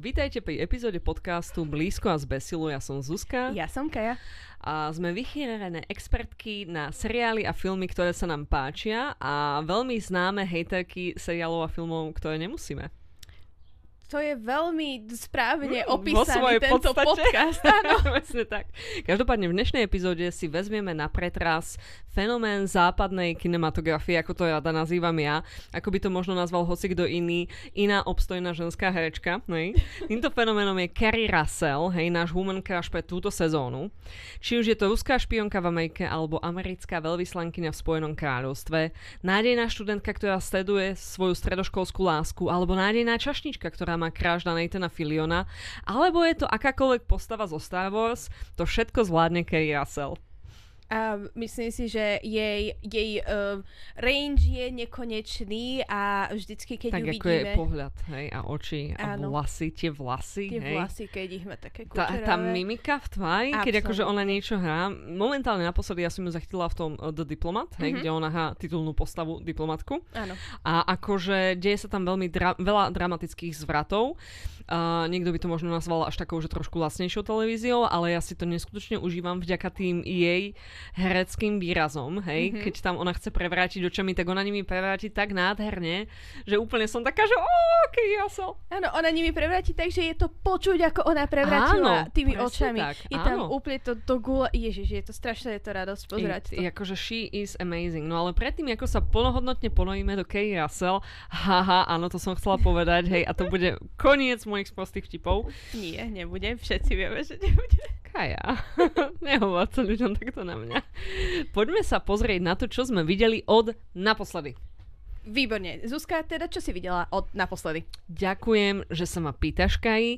Vítajte pri epizóde podcastu Blízko a z Besilu. Ja som Zuzka. Ja som Kaja. A sme vychýrené expertky na seriály a filmy, ktoré sa nám páčia a veľmi známe hejterky seriálov a filmov, ktoré nemusíme. To je veľmi správne Mm, opísaný tento podstate. podcast. Áno. Presne tak. Každopádne v dnešnej epizóde si vezmieme na pretras fenomén západnej kinematografie, ako to rada nazývam ja, ako by to možno nazval hoci kto iný, iná obstojná ženská herečka. Hej. Týmto fenoménom je Carrie Russell, hej, náš human crush pre túto sezónu. Či už je to ruská špionka v Amerike alebo americká veľvyslankyňa v Spojenom kráľovstve, nádejná študentka, ktorá sleduje svoju stredoškolskú lásku, alebo nádejná čašnička, ktorá má kráž na Nathana Filiona, alebo je to akákoľvek postava zo Star Wars, to všetko zvládne Carrie Russell. A myslím si, že jej, jej uh, range je nekonečný a vždycky, keď tak ju ako je vidíme, pohľad, hej, a oči, a Áno. vlasy, tie vlasy, tie hej. vlasy, keď ich má také Tá, kučeravé. tá mimika v tvári, keď akože ona niečo hrá. Momentálne naposledy ja som ju zachytila v tom uh, The Diplomat, hej, Mhm. kde ona hrá titulnú postavu diplomatku. Áno. A akože deje sa tam veľmi dra- veľa dramatických zvratov. Uh, niekto by to možno nazval až takou, že trošku lasnejšou televíziou, ale ja si to neskutočne užívam vďaka tým jej hereckým výrazom, hej. Mhm. Keď tam ona chce prevrátiť očami, tak ona nimi prevráti tak nádherne, že úplne som taká, že ó, aký jasel. Áno, ona nimi prevráti tak, že je to počuť, ako ona prevrátila Áno, tými očami. tak, je tam áno. úplne to do gula. Ježiš, je to strašné, je to radosť pozerať to. Akože she is amazing. No ale predtým, ako sa plnohodnotne ponojíme do Kay Russell, haha, áno, to som chcela povedať, hej, a to bude koniec mojich sprostých vtipov. Nie, nebude, všetci vieme, že nebude. Kaja, nehovor to ľuďom takto na mňa. Poďme sa pozrieť na to, čo sme videli od naposledy. Výborne. Zuzka, teda čo si videla od naposledy? Ďakujem, že sa ma pýtaš, Kaji.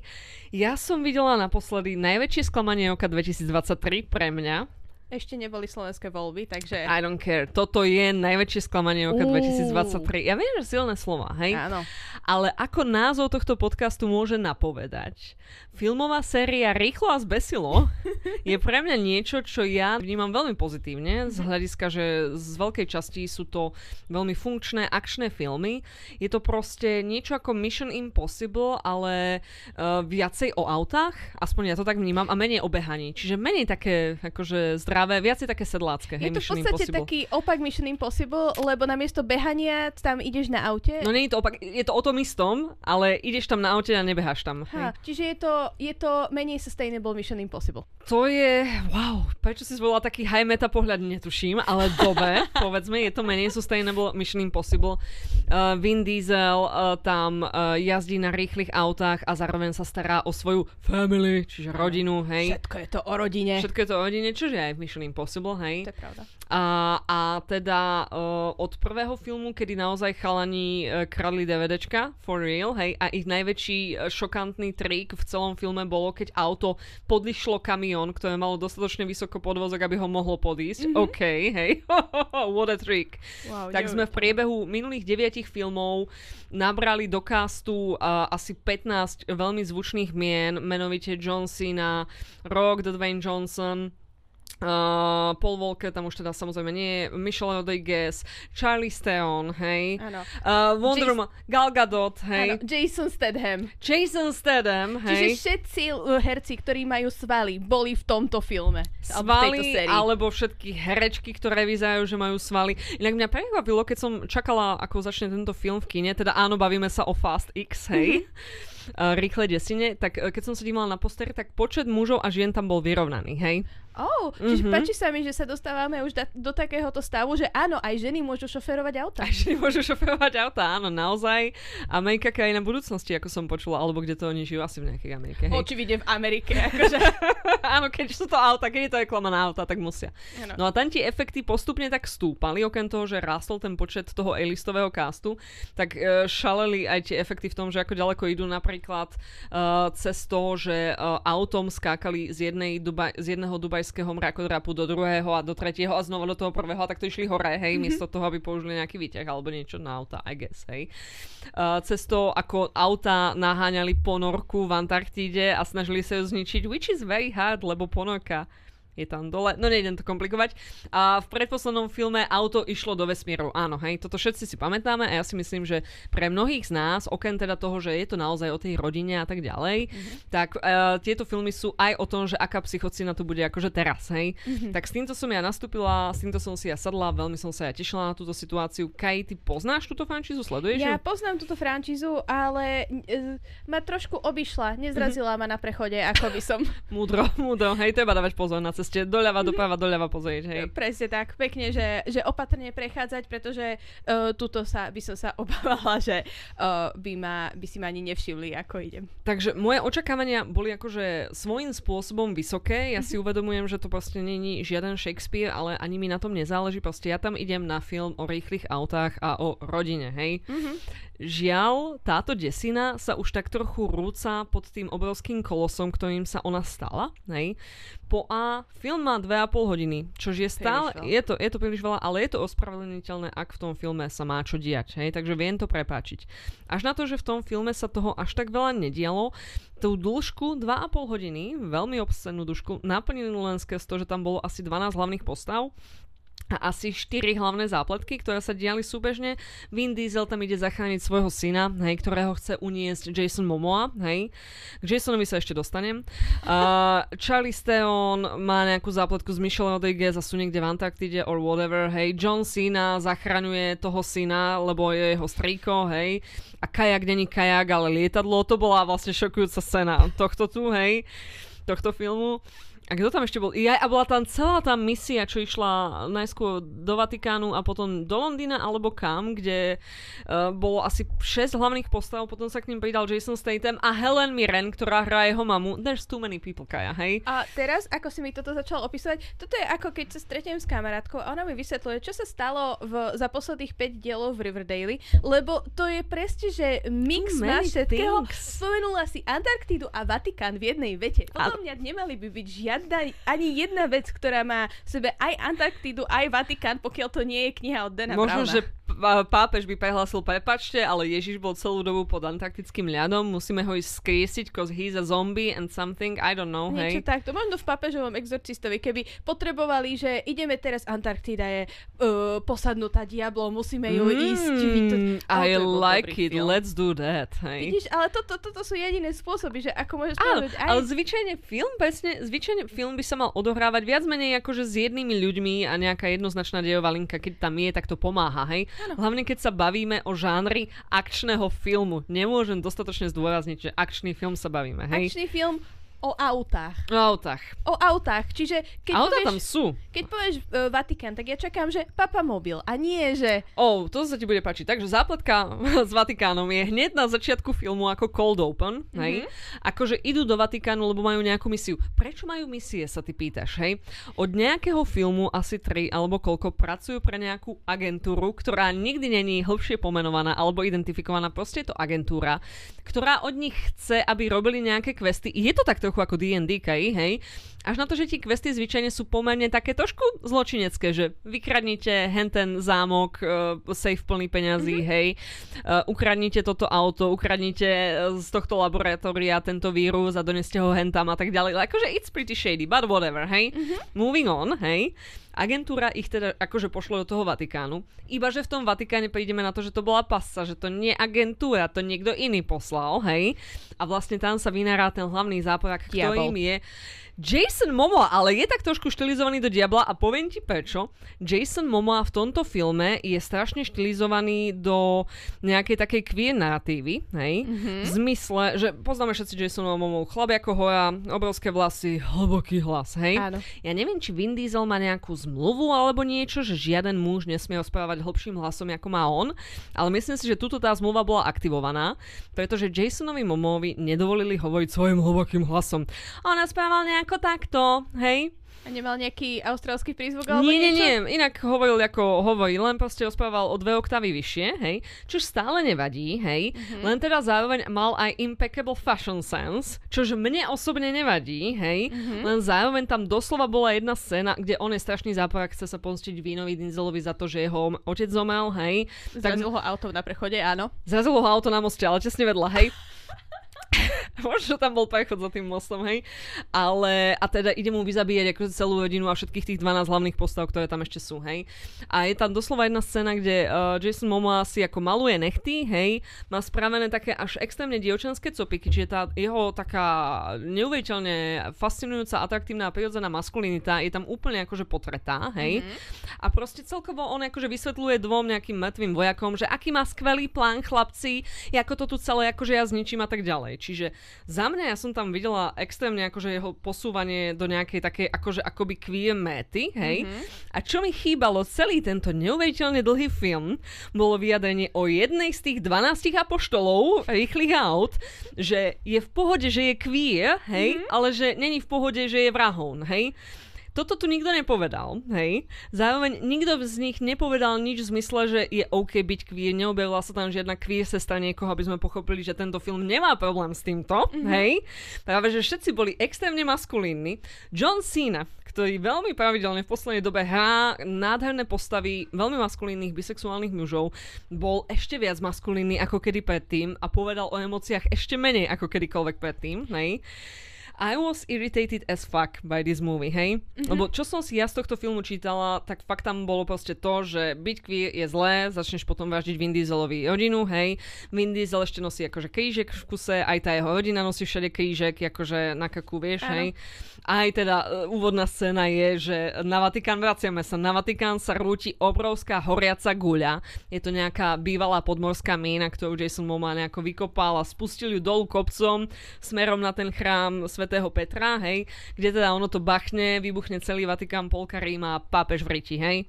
Ja som videla naposledy najväčšie sklamanie oka 2023 pre mňa. Ešte neboli slovenské voľby, takže... I don't care. Toto je najväčšie sklamanie oka Uú. 2023. Ja viem, že silné slova, hej? Áno. Ale ako názov tohto podcastu môže napovedať, filmová séria Rýchlo a zbesilo je pre mňa niečo, čo ja vnímam veľmi pozitívne, z hľadiska, že z veľkej časti sú to veľmi funkčné, akčné filmy. Je to proste niečo ako Mission Impossible, ale uh, viacej o autách, aspoň ja to tak vnímam, a menej o behaní. Čiže menej také akože zdravé, viacej také sedlácké. Je hej, to v podstate Impossible. taký opak Mission Impossible, lebo namiesto behania tam ideš na aute. No nie je to opak, je to o tom istom, ale ideš tam na aute a nebeháš tam. Ha, hej. čiže je to, je to menej sustainable Mission Impossible. To je, wow, prečo si zvolila taký high meta pohľad, netuším, ale dobe, povedzme, je to menej sustainable Mission Impossible. Uh, Vin Diesel uh, tam uh, jazdí na rýchlych autách a zároveň sa stará o svoju family, čiže rodinu, hej. Všetko je to o rodine. Všetko je to o rodine, čože aj v Mission Impossible, hej. To je pravda. A, a teda uh, od prvého filmu, kedy naozaj chalani uh, kradli DVDčka, for real, hej, a ich najväčší uh, šokantný trik v celom filme bolo, keď auto podlišlo kamión, ktoré malo dostatočne vysoko podvozok, aby ho mohlo podísť. Mm-hmm. OK, hej, what a trick. Wow, Tak sme v priebehu minulých deviatich filmov nabrali do castu uh, asi 15 veľmi zvučných mien, menovite John Cena, Rock, The Dwayne Johnson, Uh, Paul Walker tam už teda samozrejme nie je, Michelle Rodriguez, Charlie Theron, hej, Áno. uh, Wonder Woman, Gal Gadot, hej, Áno, Jason Statham. Jason Statham, Čiže hej, všetci uh, herci, ktorí majú svaly, boli v tomto filme. alebo v tejto svaly, sérii. alebo všetky herečky, ktoré vyzerajú, že majú svaly. Inak mňa prekvapilo, keď som čakala, ako začne tento film v kine, teda áno, bavíme sa o Fast X, hej, uh, rýchle desine, tak keď som sa dívala na poster, tak počet mužov a žien tam bol vyrovnaný, hej. Oh, čiže Mhm. páči sa mi, že sa dostávame už da- do takéhoto stavu, že áno, aj ženy môžu šoferovať auta. A že môžu šoferovať auta, áno, naozaj. Amerika krajina budúcnosti, ako som počula, alebo kde to oni žijú, asi v nejakej Amerike. Hej. Očividne v Amerike, akože. áno, keď sú to auta, keď je to reklama na auta, tak musia. Áno. No a tam tie efekty postupne tak stúpali, okrem toho, že rástol ten počet toho A-listového castu, tak e, šaleli aj tie efekty v tom, že ako ďaleko idú napríklad e, cez to, že e, autom skákali z, jednej Duba- z jedného dubajského mrakodrapu do druhého a do tretieho a znova do toho prvého a tak to išli hore, hej, mm-hmm. miesto toho, aby použili nejaký výťah alebo niečo na auta, I guess, hej. Uh, cez to, ako auta naháňali ponorku v Antarktíde a snažili sa ju zničiť, which is very hard, lebo ponorka je tam dole, no nejdem to komplikovať. A v predposlednom filme auto išlo do vesmíru, áno, hej, toto všetci si pamätáme a ja si myslím, že pre mnohých z nás, okrem teda toho, že je to naozaj o tej rodine a tak ďalej, mm-hmm. tak uh, tieto filmy sú aj o tom, že aká psychocina tu bude akože teraz, hej. Mm-hmm. Tak s týmto som ja nastúpila, s týmto som si ja sadla, veľmi som sa ja tešila na túto situáciu. Kaj, ty poznáš túto frančízu, sleduješ Ja poznám túto frančízu, ale uh, ma trošku obišla, nezrazila mm-hmm. ma na prechode, ako by som. múdro, múdro, hej, treba dávať pozor na ceste doľava, doprava, doľava pozrieť, hej. Presne tak, pekne, že, že opatrne prechádzať, pretože uh, tuto sa, by som sa obávala, že uh, by, ma, by si ma ani nevšimli, ako idem. Takže moje očakávania boli akože svojím spôsobom vysoké. Ja si uvedomujem, že to proste není žiaden Shakespeare, ale ani mi na tom nezáleží. Proste ja tam idem na film o rýchlych autách a o rodine, hej. Mm-hmm. Žiaľ, táto desina sa už tak trochu rúca pod tým obrovským kolosom, ktorým sa ona stala. Hej. Po A film má 2,5 hodiny, čo je stále, je to, je to príliš veľa, ale je to ospravedlniteľné, ak v tom filme sa má čo diať. Hej. Takže viem to prepáčiť. Až na to, že v tom filme sa toho až tak veľa nedialo, tú dĺžku 2,5 hodiny, veľmi obscenú dĺžku, naplnili len skrz to, že tam bolo asi 12 hlavných postav a asi štyri hlavné zápletky, ktoré sa diali súbežne. Vin Diesel tam ide zachrániť svojho syna, hej, ktorého chce uniesť Jason Momoa, hej. K Jasonovi sa ešte dostanem. Uh, Charlie Theron má nejakú zápletku s Michelle Rodriguez a sú niekde v Antarktide or whatever, hej. John Cena zachraňuje toho syna, lebo je jeho strýko, hej. A kajak není kajak, ale lietadlo. To bola vlastne šokujúca scéna tohto tu, hej, tohto filmu. A kto tam ešte bol? Ja, a bola tam celá tá misia, čo išla najskôr do Vatikánu a potom do Londýna alebo kam, kde uh, bolo asi 6 hlavných postav, potom sa k ním pridal Jason Statham a Helen Mirren, ktorá hrá jeho mamu. There's too many people, Kaja, hej? A teraz, ako si mi toto začal opisovať, toto je ako keď sa stretnem s kamarátkou a ona mi vysvetľuje, čo sa stalo v, za posledných 5 dielov v Riverdale, lebo to je presne, že mix má všetkého. Spomenula si Antarktídu a Vatikán v jednej vete. Podľa mňa nemali by byť žiadne žiadna, ani jedna vec, ktorá má v sebe aj Antarktídu, aj Vatikán, pokiaľ to nie je kniha od Dana Možno, Browna. že pápež by prehlásil prepačte, ale Ježiš bol celú dobu pod antarktickým ľadom, musíme ho ísť skriesiť, cause he's a zombie and something, I don't know, Niečo hej. takto, možno v pápežovom exorcistovi, keby potrebovali, že ideme teraz, Antarktída je uh, posadnutá diablom, musíme ju mm, ísť. To, I like it, film. let's do that, hej. Vidíš, ale toto to, to, to sú jediné spôsoby, že ako môžeš povedať aj... Ale zvyčajne film, presne, zvyčajne film by sa mal odohrávať viac menej akože s jednými ľuďmi a nejaká jednoznačná dejová linka, keď tam je, tak to pomáha, hej. Ano. Hlavne keď sa bavíme o žánri akčného filmu. Nemôžem dostatočne zdôrazniť, že akčný film sa bavíme, hej. Akčný film o autách. O autách. O autách. Čiže keď Auta povieš, tam sú. Keď povieš uh, Vatikán, tak ja čakám, že Papa Mobil a nie, že... O, oh, to sa ti bude páčiť. Takže zápletka s Vatikánom je hneď na začiatku filmu ako cold open, mm-hmm. hej? Akože idú do Vatikánu, lebo majú nejakú misiu. Prečo majú misie, sa ty pýtaš, hej? Od nejakého filmu asi tri alebo koľko pracujú pre nejakú agentúru, ktorá nikdy není hĺbšie pomenovaná alebo identifikovaná. Proste je to agentúra, ktorá od nich chce, aby robili nejaké questy. Je to takto trochu ako D&D, hej? Až na to, že tie questy zvyčajne sú pomerne také trošku zločinecké, že vykradnite henten zámok, uh, safe plný peňazí, mm-hmm. hej, uh, ukradnite toto auto, ukradnite z tohto laboratória tento vírus a doneste ho hentam a tak ďalej. Akože it's pretty shady, but whatever, hej. Mm-hmm. Moving on, hej. Agentúra ich teda akože pošlo do toho Vatikánu. Iba, že v tom Vatikáne prídeme na to, že to bola pasa, že to nie agentúra, to niekto iný poslal, hej. A vlastne tam sa vynárá ten hlavný záporak, ktorým je Jason Momoa, ale je tak trošku štilizovaný do diabla a poviem ti prečo. Jason Momoa v tomto filme je strašne štilizovaný do nejakej takej queer narratívy, hej? Mm-hmm. V zmysle, že poznáme všetci Jason Momoa, chlap ako hora, obrovské vlasy, hlboký hlas, hej? Áno. Ja neviem, či Vin Diesel má nejakú zmluvu alebo niečo, že žiaden muž nesmie rozprávať hlbším hlasom, ako má on, ale myslím si, že túto tá zmluva bola aktivovaná, pretože Jasonovi Momovi nedovolili hovoriť svojim hlbokým hlasom. On naspával nejak ako takto, hej? A nemal nejaký austrálsky prízvuk alebo nie, niečo? Nie, nie, inak hovoril ako hovorí, len proste rozprával o dve oktavy vyššie, hej, čo stále nevadí, hej, mm-hmm. len teda zároveň mal aj impeccable fashion sense, čož mne osobne nevadí, hej, mm-hmm. len zároveň tam doslova bola jedna scéna, kde on je strašný záporak, chce sa pomstiť Vínovi Dinzelovi za to, že jeho otec zomel, hej. Zrazilo tak... ho auto na prechode, áno. Zrazilo ho auto na moste, ale česne vedľa, hej. Možno tam bol prechod za tým mostom, hej. Ale, a teda ide mu vyzabíjať akože celú rodinu a všetkých tých 12 hlavných postav, ktoré tam ešte sú, hej. A je tam doslova jedna scéna, kde uh, Jason Momoa si ako maluje nechty, hej, má spravené také až extrémne dievčenské copiky, čiže tá jeho taká neuveriteľne fascinujúca, atraktívna a prirodzená maskulinita je tam úplne akože potretá, hej. Mm-hmm. A proste celkovo on akože vysvetľuje dvom nejakým mŕtvým vojakom, že aký má skvelý plán chlapci, ako to tu celé akože ja zničím a tak ďalej. Čiže za mňa ja som tam videla extrémne akože jeho posúvanie do nejakej takej akože akoby queer méty, hej. Mm-hmm. A čo mi chýbalo celý tento neuveriteľne dlhý film, bolo vyjadrenie o jednej z tých 12 apoštolov rýchlych aut, že je v pohode, že je queer, hej, mm-hmm. ale že není v pohode, že je vrahón, hej. Toto tu nikto nepovedal, hej. Zároveň nikto z nich nepovedal nič v zmysle, že je OK byť queer, neobjavila sa tam žiadna queer sestra niekoho, aby sme pochopili, že tento film nemá problém s týmto, mm-hmm. hej. Práve, že všetci boli extrémne maskulínni. John Cena, ktorý veľmi pravidelne v poslednej dobe hrá nádherné postavy veľmi maskulínnych bisexuálnych mužov, bol ešte viac maskulínny ako kedy predtým a povedal o emóciách ešte menej ako kedykoľvek predtým, hej. I was irritated as fuck by this movie, hej? Mm-hmm. Lebo čo som si ja z tohto filmu čítala, tak fakt tam bolo proste to, že byť queer je zlé, začneš potom vraždiť Vin Dieselovi rodinu, hej? Vin Diesel ešte nosí akože krížek v kuse, aj tá jeho rodina nosí všade krížek, akože na kaku, vieš, hej? Aj teda uh, úvodná scéna je, že na Vatikán, vraciame sa, na Vatikán sa rúti obrovská horiaca guľa. Je to nejaká bývalá podmorská mína, ktorú Jason Momoa nejako vykopal a spustil ju dolu kopcom smerom na ten chrám svätého Petra, hej, kde teda ono to bachne, vybuchne celý Vatikán, polka Ríma a pápež v riti, hej.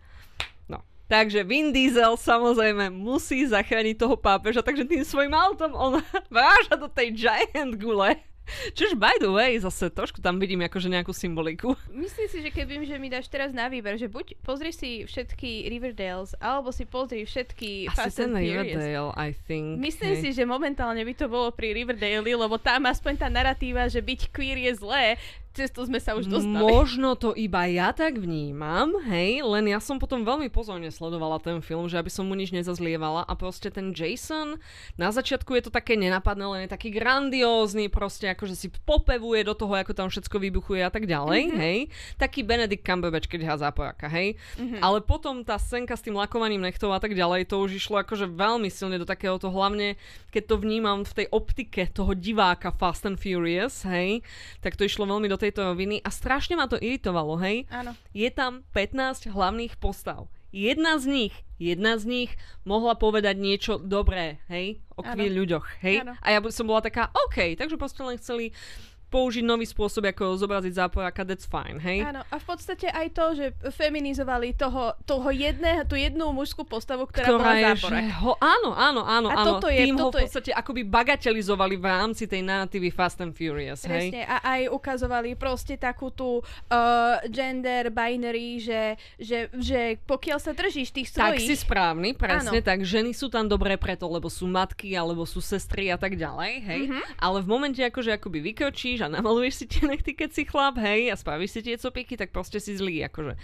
No. Takže Vin Diesel samozrejme musí zachrániť toho pápeža, takže tým svojim autom on váža do tej giant gule Čiže by the way, zase trošku tam vidím akože nejakú symboliku. Myslím si, že keby že mi dáš teraz na výber, že buď pozri si všetky Riverdales, alebo si pozri všetky Asi Fast ten and Riverdale, I think. Myslím hey. si, že momentálne by to bolo pri Riverdale, lebo tam aspoň tá narratíva, že byť queer je zlé, cez to sme sa už dostali. Možno to iba ja tak vnímam, hej, len ja som potom veľmi pozorne sledovala ten film, že aby som mu nič nezazlievala a proste ten Jason, na začiatku je to také nenapadné, len je taký grandiózny, proste akože si popevuje do toho, ako tam všetko vybuchuje a tak ďalej, mm-hmm. hej. Taký Benedict Cumberbatch, keď há záporaka, hej. Mm-hmm. Ale potom tá scénka s tým lakovaním nechtov a tak ďalej, to už išlo akože veľmi silne do takéhoto, hlavne keď to vnímam v tej optike toho diváka Fast and Furious, hej, tak to išlo veľmi do tejto roviny a strašne ma to iritovalo, hej. Áno. Je tam 15 hlavných postav. Jedna z nich, jedna z nich mohla povedať niečo dobré, hej, o queer ľuďoch, hej. Ano. A ja som bola taká, OK, takže proste len chceli použiť nový spôsob, ako zobraziť záporáka, that's fine, hej? Áno, a v podstate aj to, že feminizovali toho, toho jedné, tú jednu mužskú postavu, ktorá, ktorá bola je, záporák. Ho, áno, áno, áno, a áno. Toto je, Tým toto ho v podstate je... akoby bagatelizovali v rámci tej narratívy Fast and Furious, Presne, hej? a aj ukazovali proste takú tú uh, gender binary, že, že, že pokiaľ sa držíš tých svojich... Tak si správny, presne, áno. tak ženy sú tam dobré preto, lebo sú matky, alebo sú sestry a tak ďalej, hej? Mm-hmm. Ale v momente, akože akoby vykročíš a namaluješ si tie nechty, keď si chlap, hej, a spravíš si tie copiky, tak proste si zlý, akože.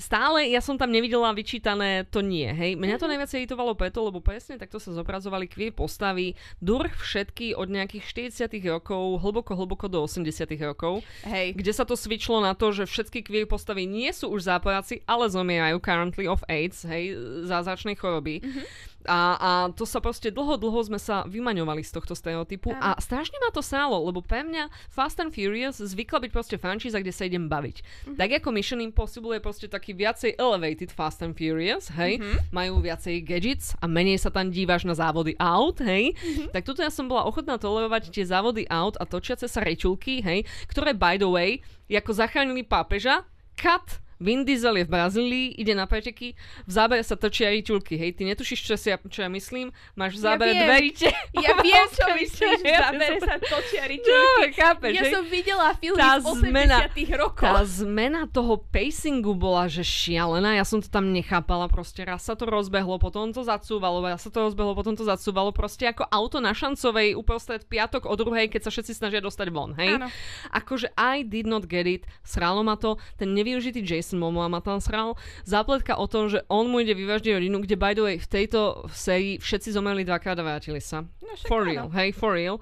Stále ja som tam nevidela vyčítané, to nie, hej. Mňa to mhm. najviac iritovalo preto, lebo presne takto sa zobrazovali queer postavy, dur všetky od nejakých 40 rokov, hlboko, hlboko do 80 rokov. Hej. Kde sa to svičlo na to, že všetky queer postavy nie sú už záporáci, ale zomierajú currently of AIDS, hej, zázračnej choroby. Mm-hmm. A, a to sa proste dlho, dlho sme sa vymaňovali z tohto stereotypu a strašne ma to sálo, lebo pre mňa Fast and Furious zvykla byť proste franchíza, kde sa idem baviť. Mm-hmm. Tak ako Mission Impossible je proste taký viacej elevated Fast and Furious, hej, mm-hmm. majú viacej gadgets a menej sa tam díváš na závody aut, hej, mm-hmm. tak tuto ja som bola ochotná tolerovať tie závody aut a točiace sa rečulky, hej, ktoré by the way, ako zachránili pápeža, cut Vin Diesel je v Brazílii, ide na preteky, v zábere sa točia ričulky, hej, ty netušíš, čo, si, čo ja myslím? Máš v zábere ja dve riče. Ja viem, čo myslíš, v zábere sa točia ričulky. No, chápeš, ja hej? som videla film z 80 zmena, rokov. Tá zmena toho pacingu bola, že šialená, ja som to tam nechápala, proste raz sa to rozbehlo, potom to zacúvalo, raz sa to rozbehlo, potom to zacúvalo, proste ako auto na šancovej uprostred piatok o druhej, keď sa všetci snažia dostať von, hej? Áno. Akože I did not get it, sralo ma to, ten nevyužitý Jason Jason Momoa ma tam sral. Zápletka o tom, že on mu ide vyváždiť rodinu, kde by the way v tejto sérii všetci zomreli dvakrát a vrátili sa. No, For áno. real, hej, for real.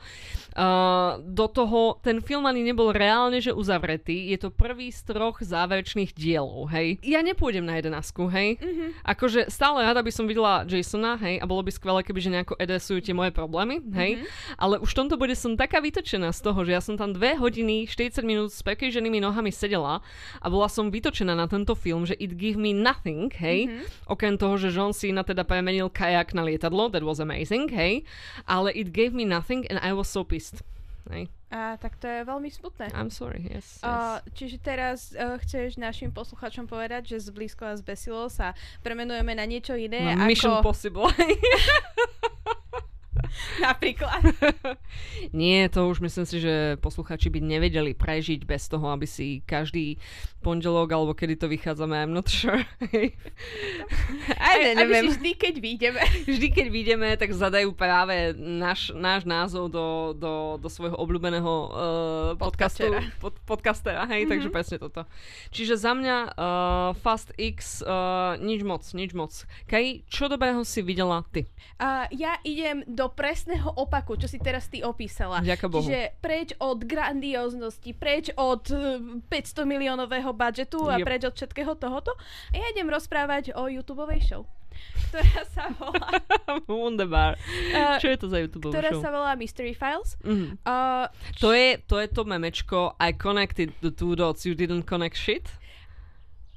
Uh, do toho, ten film ani nebol reálne, že uzavretý. Je to prvý z troch záverečných dielov, hej. Ja nepôjdem na jedenásku, hej. Mhm. Akože stále rada by som videla Jasona, hej, a bolo by skvelé, keby že nejako adresujú tie moje problémy, hej. Ale už v tomto bode som taká vytočená z toho, že ja som tam dve hodiny, 40 minút s prekryženými nohami sedela a bola som vytočená na tento film, že it give me nothing, hej. Okrem toho, že John Cena teda premenil kajak na lietadlo, that was amazing, hej. Ale it gave me nothing and I was so pissed. Hej. A tak to je veľmi smutné. I'm sorry, yes. yes. Uh, čiže teraz uh, chceš našim posluchačom povedať, že z blízko a zbesilo sa premenujeme na niečo iné No, Mission ako Possible. napríklad. Nie, to už myslím si, že posluchači by nevedeli prežiť bez toho, aby si každý pondelok, alebo kedy to vychádzame, I'm not sure. Aj, ne, aby neviem. si vždy, keď vyjdeme. Vždy, keď vidíme, tak zadajú práve náš, náš názov do, do, do svojho obľúbeného uh, podcastu. Pod, podcastera, hej, mm-hmm. takže presne toto. Čiže za mňa uh, Fast X, uh, nič moc, nič moc. Kaj, čo dobrého si videla ty? A ja idem do presného opaku, čo si teraz ty opísala. Ďaká Bohu. Čiže preč od grandióznosti, preč od uh, 500 miliónového budžetu a Yep. preč od všetkého tohoto. A ja idem rozprávať o YouTubeovej show, ktorá sa volá, Wunderbar. uh, Čo je to za YouTube ktorá show? sa volá Mystery Files. Mhm. Uh, To je, to je to memečko I connected the two dots, you didn't connect shit?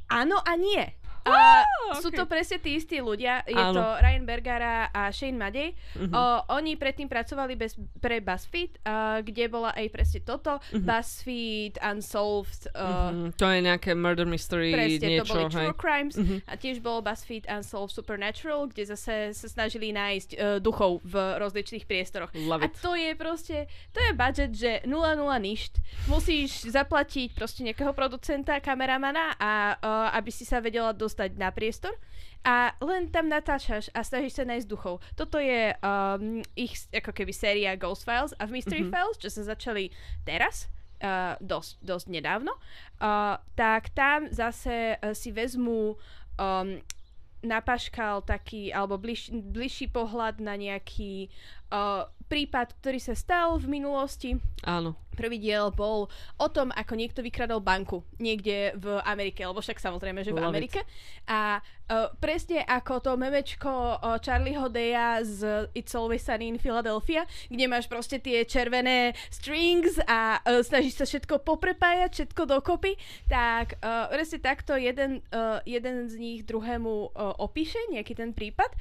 áno a nie. A Á, sú to presne tí istí ľudia. Je Áno. to Ryan Bergara a Shane Madej. Mhm. O, oni predtým pracovali bez, pre BuzzFeed, a kde bola aj presne toto. Mhm. BuzzFeed, Unsolved, uh, Mhm, To je nejaké murder mystery, presne to niečo, boli hej. True Crimes. Mhm. A tiež bolo BuzzFeed Unsolved Supernatural, kde zase sa snažili nájsť uh, duchov v rozličných priestoroch. Love A it. to je proste, to je budget, že 0,0 ništ. Musíš zaplatiť proste nejakého producenta, kameramana, a, uh, aby si sa vedela dostať na priestor. A len tam natáčaš a snažíš sa nájsť duchov. Toto je um, ich ako keby séria Ghost Files a v Mystery Mhm. Files, čo sa začali teraz, uh, dosť, dosť nedávno, uh, tak tam zase uh, si vezmú um, napaškal taký, alebo bliž, bližší pohľad na nejaký uh, prípad, ktorý sa stal v minulosti. Áno. Prvý diel bol o tom, ako niekto vykradol banku niekde v Amerike, lebo však samozrejme, že v. Amerike. A uh, presne ako to memečko uh, Charlieho Daya z It's Always Sunny in Philadelphia, kde máš proste tie červené strings a uh, snažíš sa všetko poprepájať, všetko dokopy, tak uh, presne takto jeden, uh, jeden z nich druhému uh, opíše nejaký ten prípad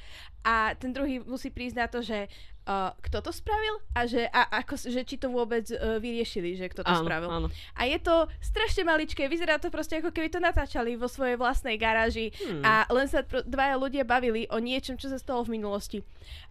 a ten druhý musí prísť na to, že uh, kto to spravil a, že, a ako, že či to vôbec uh, vyriešili, že kto to Áno, spravil. áno. A je to strašne maličké, vyzerá to proste ako keby to natáčali vo svojej vlastnej garáži Hmm. a len sa pr- dvaja ľudia bavili o niečom, čo sa stalo v minulosti.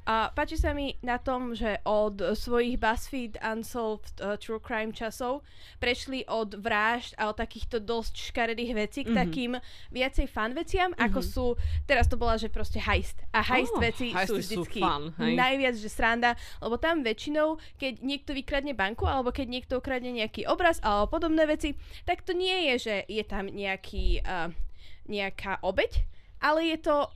A páči sa mi na tom, že od svojich BuzzFeed Unsolved uh, True Crime časov prešli od vražd a od takýchto dosť škaredých vecí k Mhm. takým viacej fun veciam, ako sú, teraz to bola, že proste heist. A heist Oh, veci sú heisty sú vždycky fun, hej. najviac, že sranda, lebo tam väčšinou, keď niekto vykradne banku, alebo keď niekto ukradne nejaký obraz, alebo podobné veci, tak to nie je, že je tam nejaký, uh, nejaká obeď, ale je to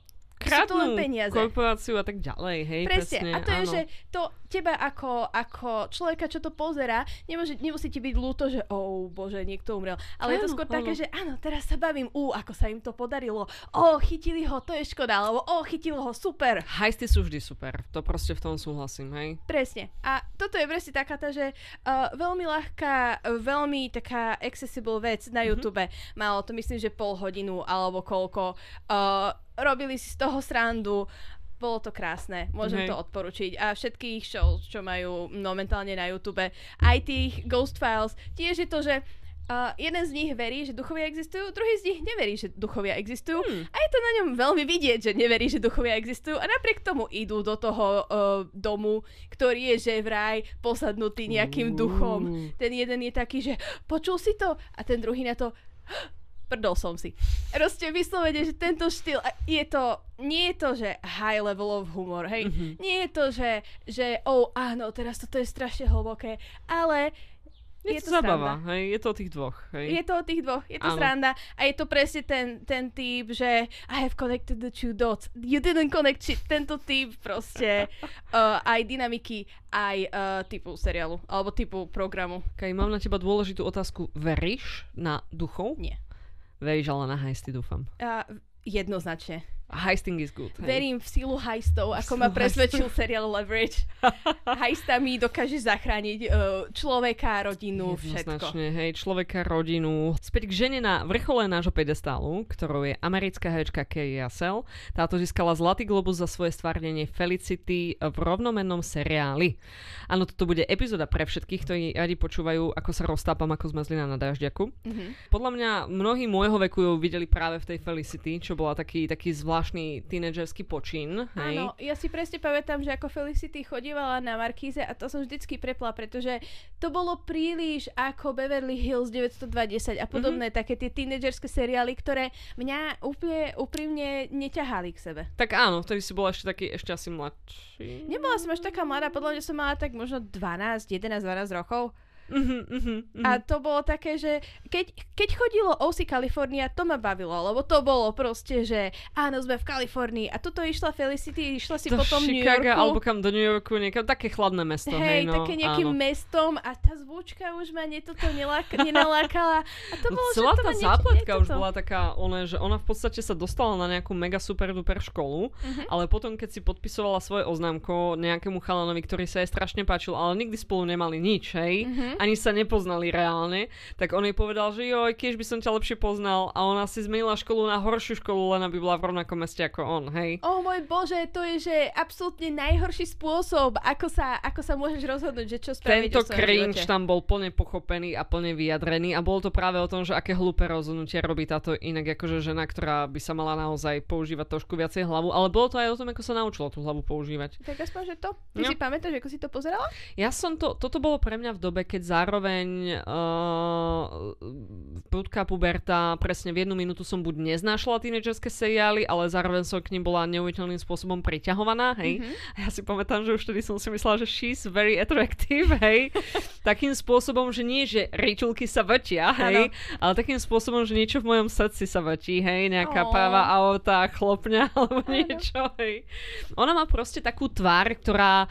sú to len Kradnú peniaze. korporáciu a tak ďalej, hej, Presne. presne. A to je, áno. že to teba ako, ako človeka, čo to pozera, nemôže, nemusí ti byť ľúto, že oh bože, niekto umrel. Ale je to Áno, skôr také, áno. že áno, teraz sa bavím, ú, ako sa im to podarilo. O, chytili ho, to je škoda, alebo o, chytilo ho, super. Heisty sú vždy super, to proste v tom súhlasím, hej. Presne. A toto je presne taká tá, že uh, veľmi ľahká, veľmi taká accessible vec na YouTube. Malo to myslím, že pol hodinu alebo koľko. Uh, robili si z toho srandu. Bolo to krásne, môžem Hej. to odporučiť. A všetkých show, čo majú momentálne na YouTube, aj tých Ghost Files, tiež je to, že uh, jeden z nich verí, že duchovia existujú, druhý z nich neverí, že duchovia existujú. Hmm. A je to na ňom veľmi vidieť, že neverí, že duchovia existujú a napriek tomu idú do toho uh, domu, ktorý je že vraj posadnutý nejakým duchom. Ten jeden je taký, že počul si to? A ten druhý na to prdol som si. Proste vyslovene, že tento štýl, je to, nie je to, že high level of humor, hej. Mhm. Nie je to, že, že oh áno, teraz toto je strašne hlboké, ale Je, je to, to zabava, hej, je to o tých dvoch. Hej. Je to o tých dvoch, je to Áno. sranda a je to presne ten, ten typ, že I have connected the two dots. You didn't connect shit. Tento typ proste uh, aj dynamiky, aj uh, typu seriálu, alebo typu programu. Kaj, mám na teba dôležitú otázku. Veríš na duchov? Nie. Veríš ale na hajsty, dúfam. Uh, jednoznačne. Heisting is good. Hej. Verím v sílu heistov, ako ma presvedčil seriál Leverage. Heistami dokáže zachrániť uh, človeka, rodinu, všetko. hej, človeka, rodinu. Späť k žene na vrchole nášho pedestálu, ktorou je americká herečka Kay Russell. Táto získala Zlatý globus za svoje stvárnenie Felicity v rovnomennom seriáli. Áno, toto bude epizóda pre všetkých, ktorí radi počúvajú, ako sa roztápam ako zmazlina na dažďaku. Mm-hmm. Podľa mňa mnohí môjho veku ju videli práve v tej Felicity, čo bola taký, taký zvláštny zvláštny tínedžerský počin. Hej? Áno, ja si presne pamätám, že ako Felicity chodívala na Markíze a to som vždycky prepla, pretože to bolo príliš ako Beverly Hills 920 a podobné mm-hmm. také tie tínedžerské seriály, ktoré mňa úplne úprimne neťahali k sebe. Tak áno, vtedy si bola ešte taký, ešte asi mladší. Nebola som až taká mladá, podľa mňa som mala tak možno 12, 11, 12 rokov. Uh-huh, uh-huh, uh-huh. A to bolo také, že keď, keď chodilo OC California, to ma bavilo, lebo to bolo proste, že áno, sme v Kalifornii a tuto išla Felicity, išla si do potom New Yorku. alebo kam do New Yorku, niekam, také chladné mesto. Hej, hej no, také nejakým áno. mestom a tá zvučka už ma nie, toto nelak- nenalákala. A to bolo, Celá že to tá zápletka už bola taká, ona, že ona v podstate sa dostala na nejakú mega super duper školu, uh-huh. ale potom, keď si podpisovala svoje oznámko nejakému chalanovi, ktorý sa jej strašne páčil, ale nikdy spolu nemali nič, hej, uh-huh mm-hmm. ani sa nepoznali reálne, tak on jej povedal, že joj, keď by som ťa lepšie poznal a ona si zmenila školu na horšiu školu, len aby bola v rovnakom meste ako on, hej. O oh, môj bože, to je, že absolútne najhorší spôsob, ako sa, ako sa môžeš rozhodnúť, že čo spraviť Tento cringe živote. tam bol plne pochopený a plne vyjadrený a bolo to práve o tom, že aké hlúpe rozhodnutie robí táto inak akože žena, ktorá by sa mala naozaj používať trošku viacej hlavu, ale bolo to aj o tom, ako sa naučila tú hlavu používať. Tak aspoň, že to. Ty no. si pamätáš, ako si to pozerala? Ja som to, toto bolo pre mňa v dobe, keď zároveň uh, prudká puberta, presne v jednu minútu som buď neznášala tínedžerské seriály, ale zároveň som k nim bola neuveriteľným spôsobom priťahovaná, hej. Mm-hmm. A ja si pamätám, že už vtedy som si myslela, že she's very attractive, hej. takým spôsobom, že nie, že ričulky sa vrtia, hej, ano. ale takým spôsobom, že niečo v mojom srdci sa vrtí, hej, nejaká oh. práva auta, chlopňa alebo niečo, hej. Ona má proste takú tvár, ktorá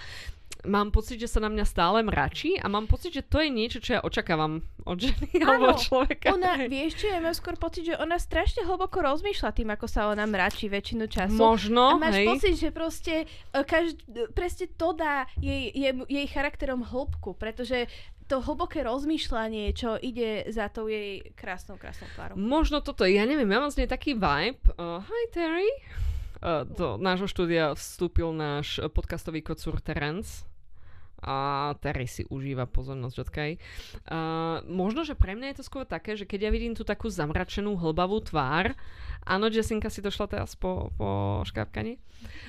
mám pocit, že sa na mňa stále mračí a mám pocit, že to je niečo, čo ja očakávam od ženy alebo od človeka. Ona, vieš čo, ja mám skôr pocit, že ona strašne hlboko rozmýšľa tým, ako sa ona mračí väčšinu času. Možno, A máš hej. pocit, že proste e, každ- presne to dá jej, jej, jej charakterom hĺbku, pretože to hlboké rozmýšľanie, čo ide za tou jej krásnou, krásnou tvárou. Možno toto, ja neviem, ja mám z nej taký vibe. Uh, hi Terry. Uh, do nášho štúdia vstúpil náš podcastový kocúr Terence a Terry si užíva pozornosť od Kai. Uh, možno, že pre mňa je to skôr také, že keď ja vidím tú takú zamračenú hlbavú tvár, áno, Jessinka si došla teraz po, po škápkaní,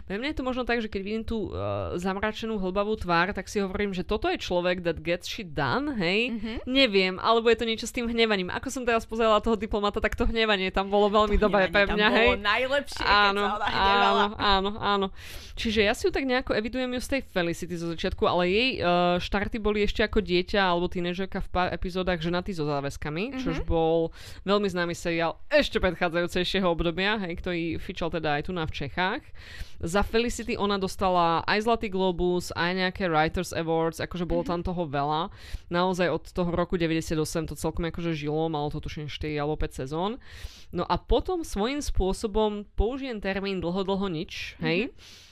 pre mňa je to možno tak, že keď vidím tú uh, zamračenú hlbavú tvár, tak si hovorím, že toto je človek that gets shit done, hej? Mm-hmm. Neviem, alebo je to niečo s tým hnevaním. Ako som teraz pozerala toho diplomata, tak to hnevanie tam bolo veľmi dobré pre mňa, hej? Bolo najlepšie, áno, keď sa ona áno, áno, áno. Čiže ja si ju tak nejako evidujem ju z tej Felicity zo začiatku, ale jej uh, štarty boli ešte ako dieťa alebo tínežerka v pár epizódach ženatý so záväzkami, mm-hmm. čož bol veľmi známy seriál ešte predchádzajúcejšieho obdobia, hej, ktorý fičal teda aj tu na v Čechách. Za Felicity ona dostala aj Zlatý Globus, aj nejaké Writers Awards, akože bolo mm-hmm. tam toho veľa. Naozaj od toho roku 98 to celkom akože žilo, malo to tuším 4 alebo 5 sezón. No a potom svojím spôsobom použijem termín dlho, dlho nič, hej. Mm-hmm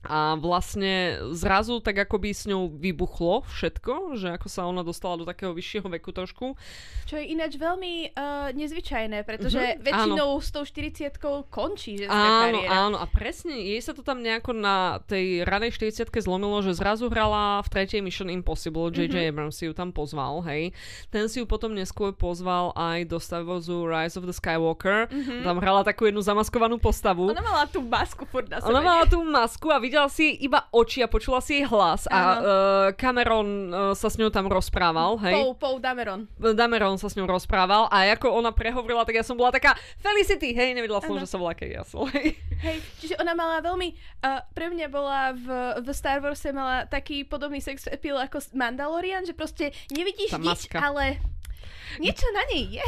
a vlastne zrazu tak akoby s ňou vybuchlo všetko, že ako sa ona dostala do takého vyššieho veku trošku. Čo je ináč veľmi uh, nezvyčajné, pretože uh-huh, väčšinou áno. s tou 40 končí ženská áno, kariéra. Áno, a presne, jej sa to tam nejako na tej ranej 40 zlomilo, že zrazu hrala v tretej Mission Impossible, J.J. Uh-huh. Abrams si ju tam pozval, hej. Ten si ju potom neskôr pozval aj do Star Warsu Rise of the Skywalker. Uh-huh. Tam hrala takú jednu zamaskovanú postavu. Ona mala tú masku furt na sebe. Ona mala tú masku a videla si iba oči a počula si jej hlas a uh, Cameron uh, sa s ňou tam rozprával, hej? Pou, Pou Dameron. Dameron sa s ňou rozprával a ako ona prehovorila, tak ja som bola taká Felicity, hej, nevedela som, ano. že sa volá Kay Russell, hej. Hej, čiže ona mala veľmi, uh, pre mňa bola v, v Star Warse mala taký podobný sex appeal ako Mandalorian, že proste nevidíš nič, ale niečo na nej je.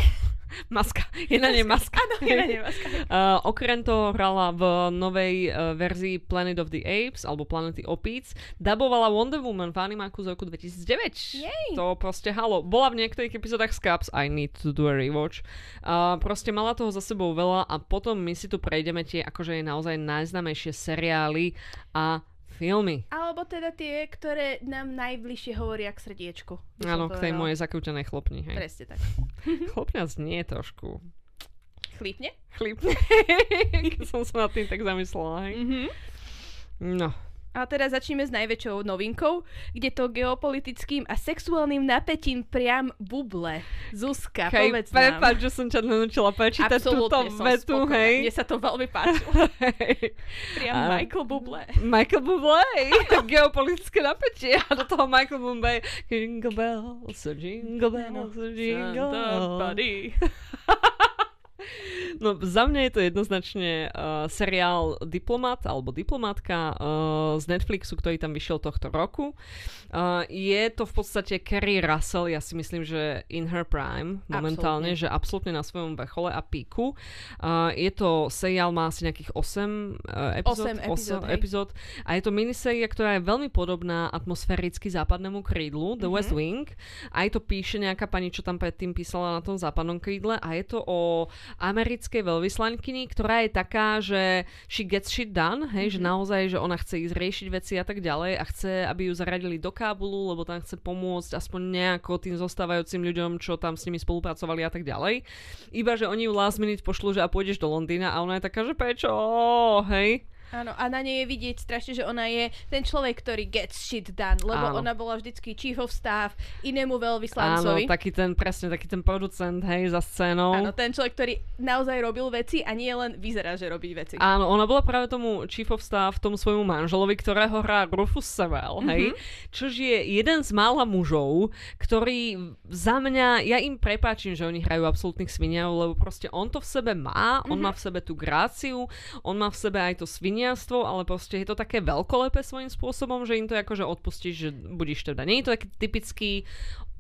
Maska. Je na nej maska. Áno, je na nej maska. uh, okrem toho hrala v novej uh, verzii Planet of the Apes, alebo Planety Opíc. Dabovala Wonder Woman v animáku z roku 2009. Jej. To proste halo. Bola v niektorých epizódach Scraps, I need to do a rewatch. Uh, proste mala toho za sebou veľa a potom my si tu prejdeme tie akože je naozaj najznamejšie seriály a filmy. Alebo teda tie, ktoré nám najbližšie hovoria k srdiečku. Áno, k tej mojej zakrútenej chlopni. Hej. Presne tak. Chlopňa znie trošku. Chlípne? Chlípne. Keď som sa nad tým tak zamyslela. Hej. Mm-hmm. No, a teraz začneme s najväčšou novinkou, kde to geopolitickým a sexuálnym napätím priam buble. Zuzka, hej, povedz nám. Prepáč, že som ťa nenúčila prečítať túto vetu, hej. Mne sa to veľmi páčilo. priam a... Michael Buble. Michael Buble, geopolitické napätie. A do toho Michael Buble, jingle bells, jingle bells, jingle bells. No za mňa je to jednoznačne uh, seriál Diplomat alebo Diplomatka uh, z Netflixu, ktorý tam vyšiel tohto roku. Uh, je to v podstate Carrie Russell, ja si myslím, že in her prime momentálne, absolutne. že absolútne na svojom vrchole a píku. Uh, je to seriál, má asi nejakých 8 uh, epizód, 8 epizód, 8 epizód a je to miniseria, ktorá je veľmi podobná atmosféricky západnému krídlu, The mm-hmm. West Wing. Aj to píše nejaká pani, čo tam predtým písala na tom západnom krídle a je to o americkej veľvyslankyni, ktorá je taká, že she gets shit done, hej, mm-hmm. že mhm. naozaj, že ona chce ísť riešiť veci a tak ďalej a chce, aby ju zaradili do Kábulu, lebo tam chce pomôcť aspoň nejako tým zostávajúcim ľuďom, čo tam s nimi spolupracovali a tak ďalej. Iba, že oni ju last minute pošlu, že a pôjdeš do Londýna a ona je taká, že prečo, hej. Áno, a na nej je vidieť strašne, že ona je ten človek, ktorý gets shit done, lebo Áno. ona bola vždycky chief of staff inému veľvyslancovi. Áno, taký ten, presne, taký ten producent, hej, za scénou. Áno, ten človek, ktorý naozaj robil veci a nie len vyzerá, že robí veci. Áno, ona bola práve tomu chief of staff, tomu svojmu manželovi, ktorého hrá Rufus Sewell, hej, mm-hmm. čož je jeden z mála mužov, ktorý za mňa, ja im prepáčim, že oni hrajú absolútnych sviniav, lebo proste on to v sebe má, on mm-hmm. má v sebe tú gráciu, on má v sebe aj to svinia sviniarstvo, ale proste je to také veľkolepé svojím spôsobom, že im to akože odpustíš, že budíš teda. Nie je to taký typický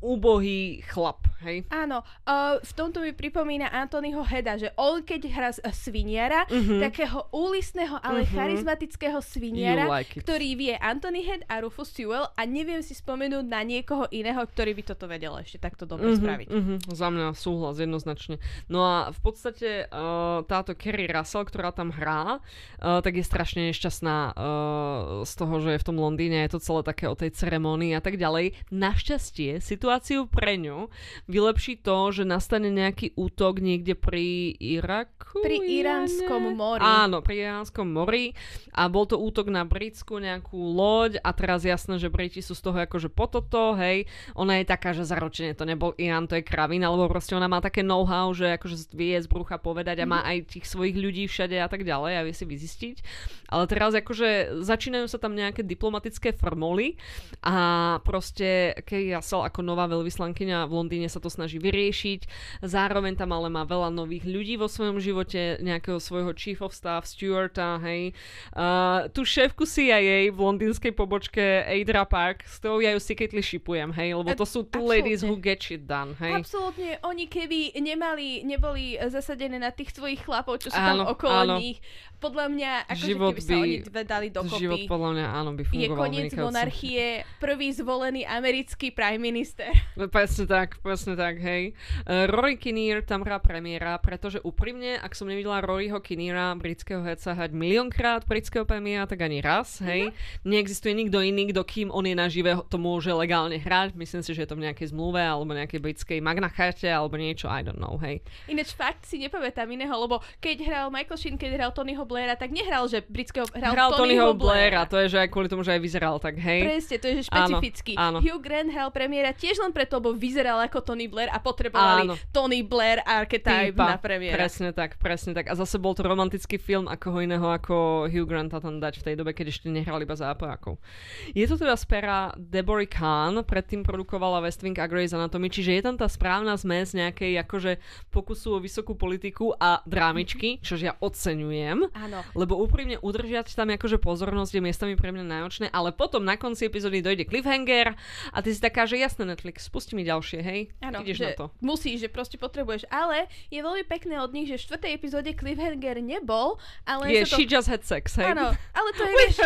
úbohý chlap, hej? Áno, uh, v tomto mi pripomína Antonyho Heda, že on keď hrá sviniara, uh-huh. takého úlisného, ale uh-huh. charizmatického sviniara, like ktorý vie Anthony Head a Rufus Sewell a neviem si spomenúť na niekoho iného, ktorý by toto vedel ešte takto dobre uh-huh, spraviť. Uh-huh. Za mňa súhlas jednoznačne. No a v podstate uh, táto Kerry Russell, ktorá tam hrá, uh, tak je strašne nešťastná uh, z toho, že je v tom Londýne, je to celé také o tej ceremonii a tak ďalej. Našťastie situácia situáciu pre ňu vylepší to, že nastane nejaký útok niekde pri Iraku. Pri Iránskom mori. Áno, pri Iránskom mori. A bol to útok na britskú nejakú loď a teraz jasné, že Briti sú z toho akože pototo, hej. Ona je taká, že zaročenie to nebol Irán, to je kravina, lebo proste ona má také know-how, že akože vie z brucha povedať a má mhm. aj tých svojich ľudí všade a tak ďalej a vie si vyzistiť. Ale teraz akože začínajú sa tam nejaké diplomatické formoly a proste Kay Russell ako nová nová veľvyslankyňa v Londýne sa to snaží vyriešiť. Zároveň tam ale má veľa nových ľudí vo svojom živote, nejakého svojho chief of staff, Stuarta, hej. Uh, tú šéfku CIA v londýnskej pobočke Adra Park, s ktorou ja ju secretly shipujem, hej, lebo to sú two Absolutne. ladies who get shit done, hej. Absolútne, oni keby nemali, neboli zasadené na tých svojich chlapov, čo sú áno, tam okolo áno. nich, podľa mňa, ako život keby by, sa oni dve dali dokopy. Život podľa mňa áno by fungoval. Je koniec monarchie, prvý zvolený americký prime minister. No, presne tak, presne tak, hej. Uh, Rory Kinnear tam hrá premiéra, pretože úprimne, ak som nevidela Roryho Kinneara, britského heca, hrať miliónkrát britského premiéra, tak ani raz, hej. Mm-hmm. Neexistuje nikto iný, kto kým on je nažive, to môže legálne hrať. Myslím si, že je to v nejakej zmluve alebo nejakej britskej Magna Charte alebo niečo, I don't know, hej. Ináč fakt si nepamätám iného, lebo keď hral Michael Sheen, keď hral Tonyho Blaira, tak nehral, že britského, hral, hral Tonyho, Tonyho Blaira. Blaira. To je, že aj kvôli tomu, že aj vyzeral tak, hej. Presne, to je že špecifický. Áno, áno. Hugh Grant hral premiéra tiež len preto, lebo vyzeral ako Tony Blair a potrebovali Áno. Tony Blair archetype Týpa. na premiéra. Presne tak, presne tak. A zase bol to romantický film, ako ho iného ako Hugh Granta tam dať v tej dobe, keď ešte nehral iba zápojakov. Je to teda z pera Deborah Khan, predtým produkovala West Wing a Grey's Anatomy, čiže je tam tá správna zmes nejakej akože pokusu o vysokú politiku a drámičky, čož ja oceňujem. Áno. Lebo úprimne udržiať tam akože pozornosť je miestami pre mňa náročné, ale potom na konci epizódy dojde cliffhanger a ty si taká, že jasné Netflix, spusti mi ďalšie, hej? Áno, Ideš na to. musíš, že proste potrebuješ. Ale je veľmi pekné od nich, že v štvrtej epizóde cliffhanger nebol, ale... Je, to... she just had sex, hej? Áno, ale to je... vieš,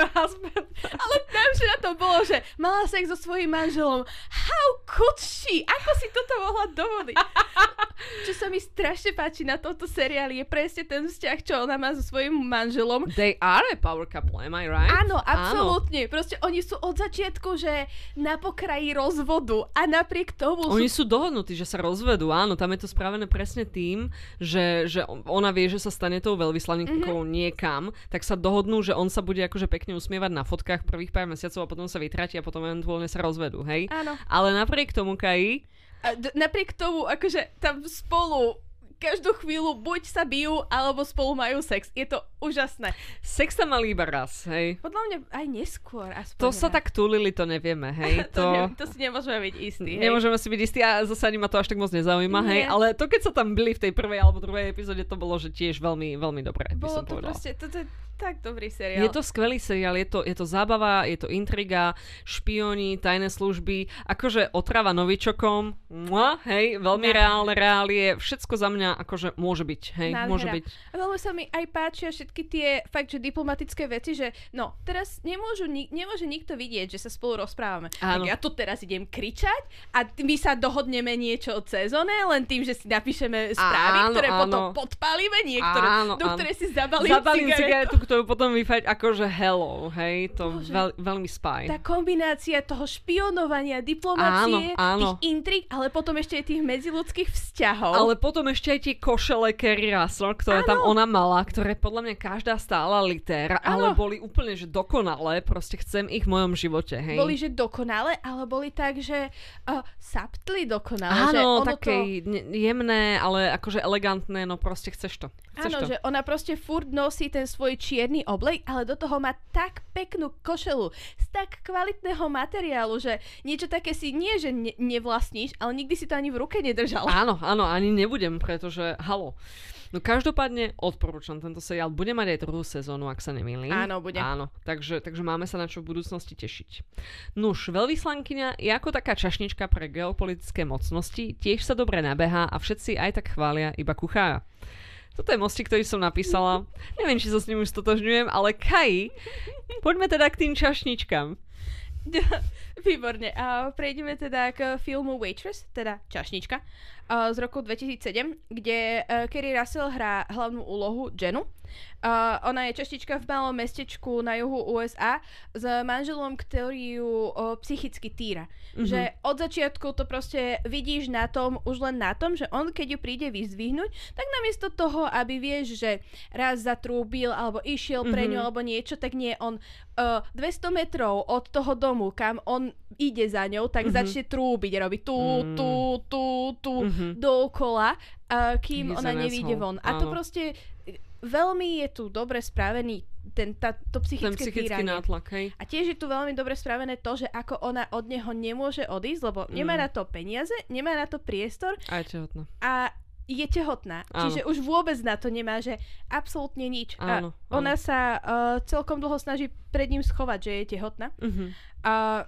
ale najlepšie na to bolo, že mala sex so svojím manželom. How could she? Ako si toto mohla dovoliť? čo sa mi strašne páči na tomto seriáli je presne ten vzťah, čo ona má so svojím manželom. They are a power couple, am I right? Áno, absolútne. Áno. Proste oni sú od začiatku, že na pokraji rozvodu a napriek tomu Oni sú... sú dohodnutí, že sa rozvedú, áno. Tam je to spravené presne tým, že, že ona vie, že sa stane tou veľvyslanníkou mm-hmm. niekam, tak sa dohodnú, že on sa bude akože pekne usmievať na fotkách prvých pár mesiacov a potom sa vytratia a potom eventuálne sa rozvedú, hej? Áno. Ale napriek tomu, Kai, a d- napriek tomu, akože tam spolu každú chvíľu buď sa bijú, alebo spolu majú sex. Je to úžasné. Sex tam mali iba raz, hej? Podľa mňa aj neskôr. Aspoň to raz. sa tak tulili, to nevieme, hej? to, to, ne, to si nemôžeme byť istí, hej? Nemôžeme si byť istí a zase ani ma to až tak moc nezaujíma, Nie. hej? Ale to, keď sa tam byli v tej prvej alebo druhej epizóde, to bolo, že tiež veľmi, veľmi dobré, Bolo to povedala. proste, to, to, tak dobrý seriál. Je to skvelý seriál, je to, je to zábava, je to intriga, špioni, tajné služby, akože otrava novičokom, mua, hej, veľmi Nádhera. reálne reálie, všetko za mňa akože môže byť, hej, Nádhera. môže byť. A veľmi sa mi aj páčia všetky tie fakt, že diplomatické veci, že no, teraz nemôžu, nemôže nikto vidieť, že sa spolu rozprávame. Áno. Tak ja tu teraz idem kričať a my sa dohodneme niečo o sezóne, len tým, že si napíšeme správy, áno, ktoré áno. potom podpálime, niektoré, áno, do áno. ktoré si zabalím, zabalím cigaretu ktorú potom vyfať akože hello, hej, to veľ, veľmi spaj. Tá kombinácia toho špionovania, diplomácie, áno, áno. tých intrik, ale potom ešte aj tých medziludských vzťahov. Ale potom ešte aj tie košele Kerry Russell, ktoré áno. tam ona mala, ktoré podľa mňa každá stála litér, ale boli úplne, že dokonalé, proste chcem ich v mojom živote, hej. Boli, že dokonalé, ale boli tak, že uh, saptli dokonalé. Áno, že také to... jemné, ale akože elegantné, no proste chceš to. Chceš áno, to. že ona proste furt nosí ten svoj či čierny oblek, ale do toho má tak peknú košelu z tak kvalitného materiálu, že niečo také si nie, že ne- nevlastníš, ale nikdy si to ani v ruke nedržal. Áno, áno, ani nebudem, pretože halo. No každopádne odporúčam tento seriál. Bude mať aj druhú sezónu, ak sa nemýlim. Áno, bude. Áno, takže, takže máme sa na čo v budúcnosti tešiť. Nuž, veľvyslankyňa je ako taká čašnička pre geopolitické mocnosti, tiež sa dobre nabehá a všetci aj tak chvália iba kuchára. Toto je mostík, ktorý som napísala. Neviem, či sa s ním už stotožňujem, ale Kai, poďme teda k tým čašničkám. Výborne. A prejdeme teda k filmu Waitress, teda čašnička, z roku 2007, kde Kerry Russell hrá hlavnú úlohu Jenu. Uh, ona je čaštička v malom mestečku na juhu USA s manželom, ktorý ju uh, psychicky týra. Mm-hmm. Že od začiatku to proste vidíš na tom, už len na tom, že on keď ju príde vyzdvihnúť, tak namiesto toho, aby vieš, že raz zatrúbil alebo išiel mm-hmm. pre ňu alebo niečo, tak nie, on uh, 200 metrov od toho domu, kam on ide za ňou, tak mm-hmm. začne trúbiť, robí tu, mm. tu, tu, tu, mm-hmm. dookola, uh, kým He's ona nevíde von. A to proste veľmi je tu dobre spravený ten, tá, to psychické, ten psychický týranie. nátlak, hej. A tiež je tu veľmi dobre spravené to, že ako ona od neho nemôže odísť, lebo mm. nemá na to peniaze, nemá na to priestor. A je tehotná. A je tehotná. Áno. Čiže už vôbec na to nemá, že absolútne nič. Áno, a ona áno. sa uh, celkom dlho snaží pred ním schovať, že je tehotná. Uh-huh. A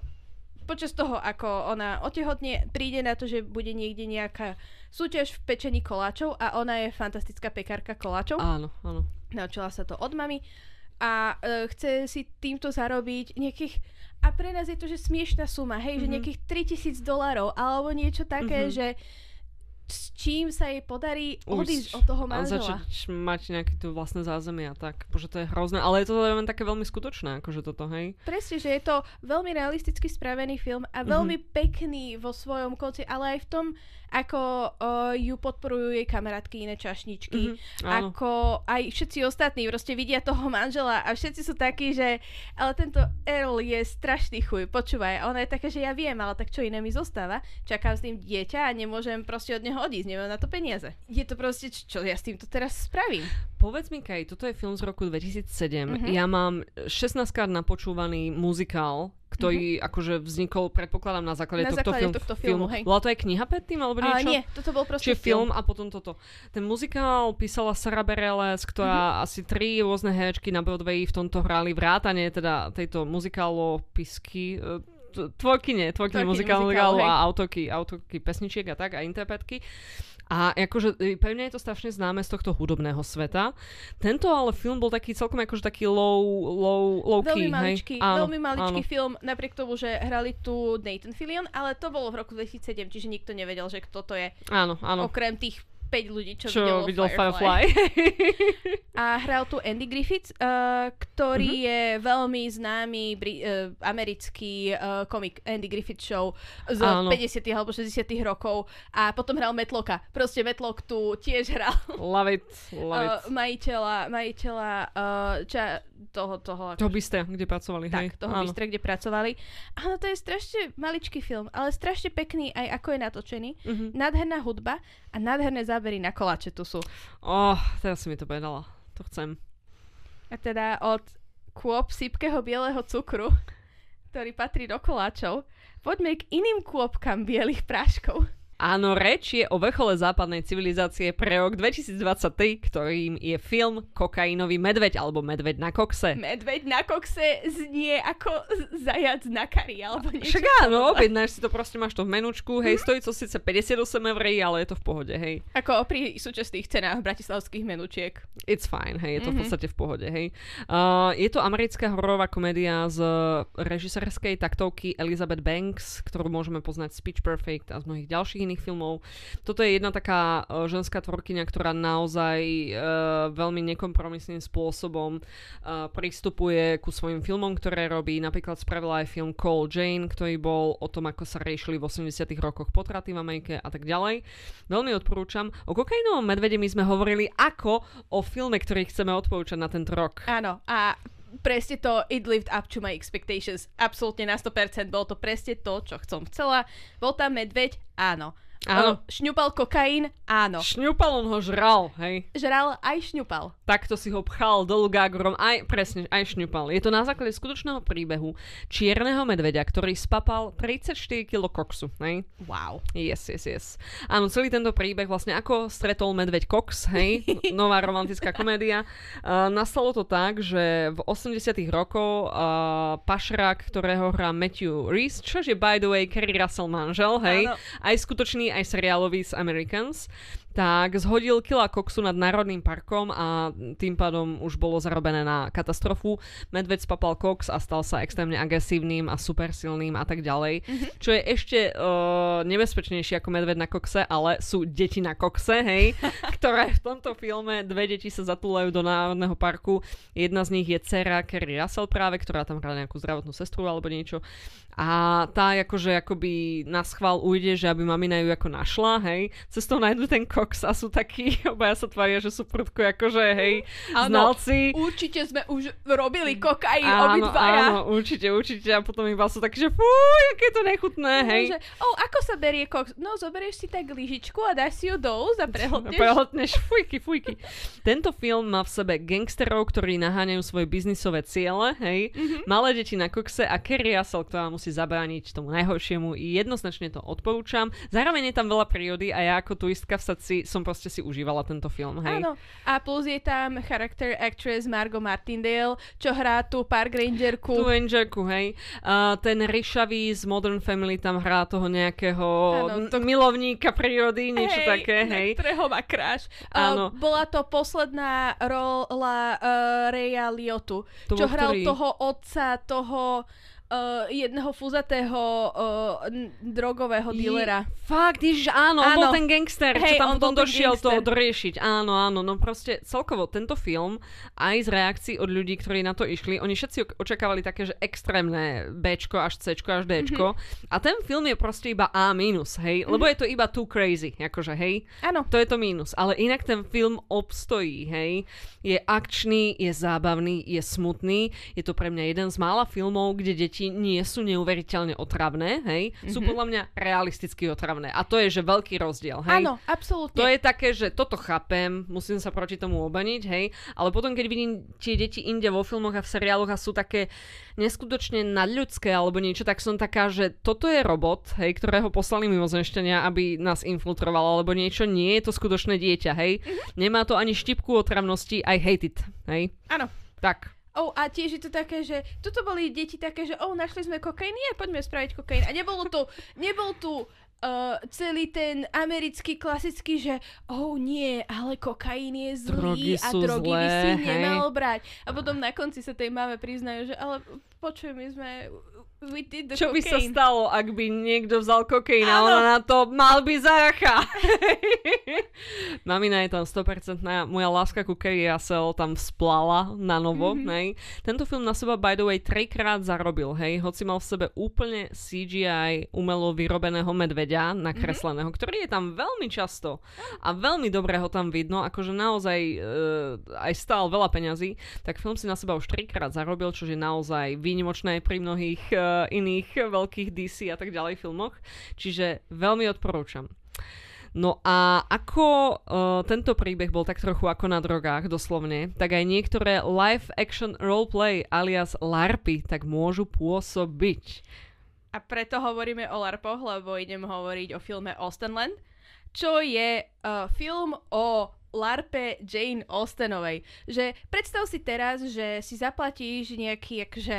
počas toho, ako ona otehotne, príde na to, že bude niekde nejaká súťaž v pečení koláčov a ona je fantastická pekárka koláčov. Áno, áno. Naučila sa to od mamy a e, chce si týmto zarobiť nejakých a pre nás je to, že smiešná suma, hej, mm-hmm. že mhm. nejakých 3000 dolarov alebo niečo také, mm-hmm. že s čím sa jej podarí odísť od toho manžela. A začať mať nejaké tu vlastné zázemie a tak. Bože, to je hrozné. Ale je to len také veľmi skutočné, akože toto, hej? Presne, že je to veľmi realisticky spravený film a veľmi mm-hmm. pekný vo svojom konci, ale aj v tom, ako uh, ju podporujú jej kamarátky, iné čašničky, mm-hmm, ako aj všetci ostatní proste vidia toho manžela a všetci sú takí, že ale tento Earl je strašný chuj, počúvaj, a ona je taká, že ja viem, ale tak čo iné mi zostáva, čakám s tým dieťa a nemôžem proste od neho odísť, nemám na to peniaze. Je to proste, čo ja s týmto teraz spravím? Povedz mi, Kaj, toto je film z roku 2007. Mm-hmm. Ja mám 16 krát napočúvaný muzikál ktorý mm-hmm. akože vznikol, predpokladám, na základe, na tohto, základe film, tohto filmu. Hej. Bola to aj kniha predtým, alebo niečo? A nie, toto bol proste Čiže film. film a potom toto. Ten muzikál písala Sara Bareilles, ktorá mm-hmm. asi tri rôzne herečky na Broadway v tomto hrali vrátane teda tejto muzikálopisky tvorkyne, tvorkyne muzikálu a autorky, autorky pesničiek a tak a interpretky. A akože pre mňa je to strašne známe z tohto hudobného sveta. Tento ale film bol taký celkom akože taký low, low, low key. Veľmi maličký, hej? Áno, veľmi maličký áno. film, napriek tomu, že hrali tu Nathan Fillion, ale to bolo v roku 2007, čiže nikto nevedel, že kto to je. Áno, áno. Okrem tých 5 ľudí, čo, čo videlo, videl Firefly. Firefly. a hral tu Andy Griffith, uh, ktorý uh-huh. je veľmi známy bri- uh, americký uh, komik Andy Griffith Show z Áno. 50 alebo 60 rokov a potom hral Metloka. Proste Metlock tu tiež hral. Love it, love it. Uh, majiteľa, majiteľa uh, ča, toho, toho, toho bystra, kde pracovali. Tak, hej. toho Áno. bystra, kde pracovali. Áno, to je strašne maličký film, ale strašne pekný aj ako je natočený. Uh-huh. Nádherná hudba a nádherné zábery na koláče tu sú. Oh, teraz si mi to povedala. To chcem. A teda od kôp sypkého bieleho cukru, ktorý patrí do koláčov, poďme k iným kôpkam bielých práškov. Áno, reč je o vrchole západnej civilizácie pre rok 2023, ktorým je film Kokainový medveď alebo Medveď na kokse. Medveď na kokse znie ako zajac na kari alebo niečo. Však áno, objednáš si to, proste máš to v menučku, hej, stojí to síce 58 eur, ale je to v pohode, hej. Ako pri súčasných cenách bratislavských menučiek. It's fine, hej, je to mm-hmm. v mhm. podstate v pohode, hej. Uh, je to americká hororová komédia z režisérskej taktovky Elizabeth Banks, ktorú môžeme poznať Speech Perfect a z mnohých ďalších iných filmov. Toto je jedna taká uh, ženská tvorkyňa, ktorá naozaj uh, veľmi nekompromisným spôsobom uh, pristupuje ku svojim filmom, ktoré robí. Napríklad spravila aj film Call Jane, ktorý bol o tom, ako sa riešili v 80 rokoch potraty v Amerike a tak ďalej. Veľmi odporúčam. O kokainovom medvede my sme hovorili ako o filme, ktorý chceme odporúčať na tento rok. Áno, a presne to It lived up to my expectations. Absolútne na 100%. Bolo to presne to, čo som chcela. Bol tam medveď? Áno. Áno. šňupal kokain? Áno. Šňupal, on ho žral, hej. Žral aj šňupal. Takto si ho pchal dolu gágorom, aj presne, aj šňupal. Je to na základe skutočného príbehu čierneho medveďa, ktorý spapal 34 kg koksu, hej. Wow. Yes, yes, yes. Áno, celý tento príbeh vlastne ako stretol medveď koks, hej. Nová romantická komédia. Uh, nastalo to tak, že v 80 rokoch uh, pašrák, ktorého hrá Matthew Reese, čo je by the way Kerry Russell manžel, hej. Áno. Aj skutočný aj seriálový z Americans tak zhodil kila koksu nad Národným parkom a tým pádom už bolo zarobené na katastrofu. Medveď spapal koks a stal sa extrémne agresívnym a supersilným a tak ďalej. Mm-hmm. Čo je ešte uh, nebezpečnejšie ako medveď na kokse, ale sú deti na kokse, hej, ktoré v tomto filme, dve deti sa zatúlajú do Národného parku. Jedna z nich je dcera Kerry Russell práve, ktorá tam hrá nejakú zdravotnú sestru alebo niečo. A tá akože akoby na schvál ujde, že aby mamina ju ako našla, hej. Cestou nájdu ten koks Cox a sú takí, obaja sa tvária, že sú prudko akože, hej, áno, znalci. určite sme už robili kokain áno, obidvaja. Áno, určite, určite a potom iba sú takí, že fúj, aké to nechutné, hej. Že, oh, ako sa berie koks? No, zoberieš si tak lyžičku a dáš si ju do úst a prehltneš. prehltneš, fujky, fujky. Tento film má v sebe gangsterov, ktorí naháňajú svoje biznisové ciele, hej, mm-hmm. malé deti na kokse a Kerry Russell, ktorá musí zabrániť tomu najhoršiemu. Jednoznačne to odporúčam. Zároveň je tam veľa prírody a ja ako turistka v som proste si užívala tento film, hej. Áno. A plus je tam character actress Margot Martindale, čo hrá tú Park Rangerku. Tú Rangerku, hej. Uh, ten Rishavý z Modern Family tam hrá toho nejakého áno, to... milovníka prírody, niečo hej, také, hej. ktorého má kráš. Uh, bola to posledná rola uh, Reya Liotu, čo hral ktorý? toho otca, toho uh, jedného fúzatého uh, drogového dílera. Je, fakt, ježiš, áno, áno, on bol ten gangster, hey, čo tam potom došiel to doriešiť. Áno, áno, no proste celkovo tento film, aj z reakcií od ľudí, ktorí na to išli, oni všetci očakávali také, že extrémne Bčko až Cčko až Dčko. Mm-hmm. A ten film je proste iba A minus, hej? Mm-hmm. Lebo je to iba too crazy, akože, hej? Áno. To je to mínus. Ale inak ten film obstojí, hej? Je akčný, je zábavný, je smutný. Je to pre mňa jeden z mála filmov, kde deti nie sú neuveriteľne otravné, hej? Mm-hmm. Sú podľa mňa realisticky otravné. A to je, že veľký rozdiel, hej? Áno, absolútne. To je také, že toto chápem, musím sa proti tomu obaniť, hej? Ale potom, keď vidím tie deti inde vo filmoch a v seriáloch a sú také neskutočne nadľudské alebo niečo, tak som taká, že toto je robot, hej, ktorého poslali mimozemšťania, aby nás infiltroval alebo niečo. Nie je to skutočné dieťa, hej. Mm-hmm. Nemá to ani štipku otravnosti, I hate it, hej. Áno. Tak. Oh, a tiež je to také, že toto boli deti také, že oh, našli sme kokain, nie, poďme spraviť kokain. A nebolo to, nebol tu uh, celý ten americký klasický, že oh nie, ale kokain je zlý drogy a drogy zlé, by si hej. nemal brať. A potom na konci sa tej máme priznajú, že ale počuj, my sme we did the Čo cocaine. by sa stalo, ak by niekto vzal kokain a ona na to mal by zaracha. Mamina je tam 100% moja láska ku Kerry Russell tam splala na novo, mm-hmm. hej. Tento film na seba by the way trikrát zarobil, hej, hoci mal v sebe úplne CGI umelo vyrobeného medveďa nakresleného, mm-hmm. ktorý je tam veľmi často a veľmi dobre ho tam vidno, akože naozaj uh, aj stál veľa peňazí, tak film si na seba už trikrát zarobil, čo je naozaj výnimočné pri mnohých uh, iných veľkých DC a tak ďalej filmoch. Čiže veľmi odporúčam. No a ako uh, tento príbeh bol tak trochu ako na drogách, doslovne, tak aj niektoré live action roleplay alias LARPy tak môžu pôsobiť. A preto hovoríme o LARPoch, lebo idem hovoriť o filme Austenland, čo je uh, film o LARPe Jane Austenovej. Že predstav si teraz, že si zaplatíš nejaký, akože,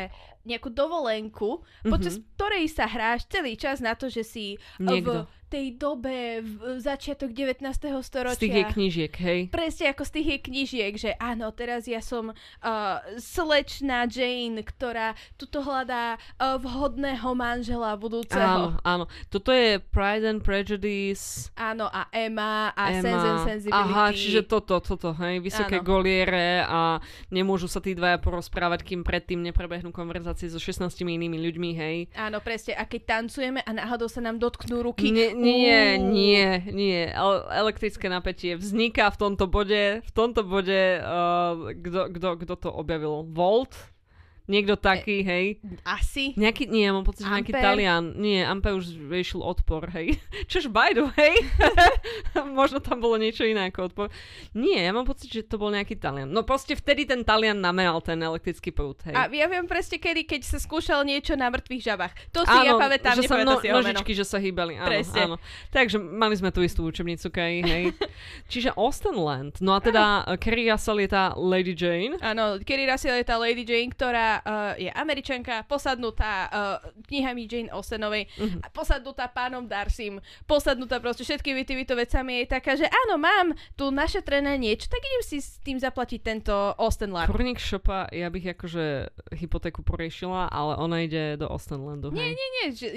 nejakú dovolenku, mm-hmm. počas ktorej sa hráš celý čas na to, že si Niekto. v tej dobe, v začiatok 19. storočia. Z tých jej knižiek, hej? Presne ako z tých jej knižiek, že áno, teraz ja som uh, slečná Jane, ktorá tuto hľadá uh, vhodného manžela budúceho. Áno, áno. Toto je Pride and Prejudice. Áno, a Emma a Emma. Sense and Sensibility. Aha, čiže toto, toto, hej? Vysoké áno. goliere a nemôžu sa tí dvaja porozprávať, kým predtým neprebehnú konverzácie so 16 inými ľuďmi, hej? Áno, presne. A keď tancujeme a náhodou sa nám dotknú ruky, ne, nie, nie, nie. Elektrické napätie vzniká v tomto bode. V tomto bode, uh, kto to objavil? Volt? Niekto taký, hej. Asi. Nejaký, nie, mám pocit, že nejaký Talian. Nie, Ampe už vyšiel odpor, hej. Čož by the way. Možno tam bolo niečo iné ako odpor. Nie, ja mám pocit, že to bol nejaký Talian. No proste vtedy ten Talian nameral ten elektrický prúd, hej. A ja viem presne kedy, keď sa skúšal niečo na mŕtvych žabách. To si áno, ja pamätám, že sa no, si nožičky, že sa hýbali. Áno, presne. áno. Takže mali sme tú istú učebnicu, kaj, hej. Čiže Austenland. No a teda Kerry je tá Lady Jane. Áno, Kerry je tá Lady Jane, ktorá uh, je američanka, posadnutá uh, knihami Jane Austenovej, uh-huh. posadnutá pánom Darcym, posadnutá proste všetkými týmito vecami je taká, že áno, mám tu našetrené niečo, tak idem si s tým zaplatiť tento Austen Larp. Kurník Shopa, ja bych akože hypotéku poriešila, ale ona ide do Austenlandu, Nie, nie, nie, že,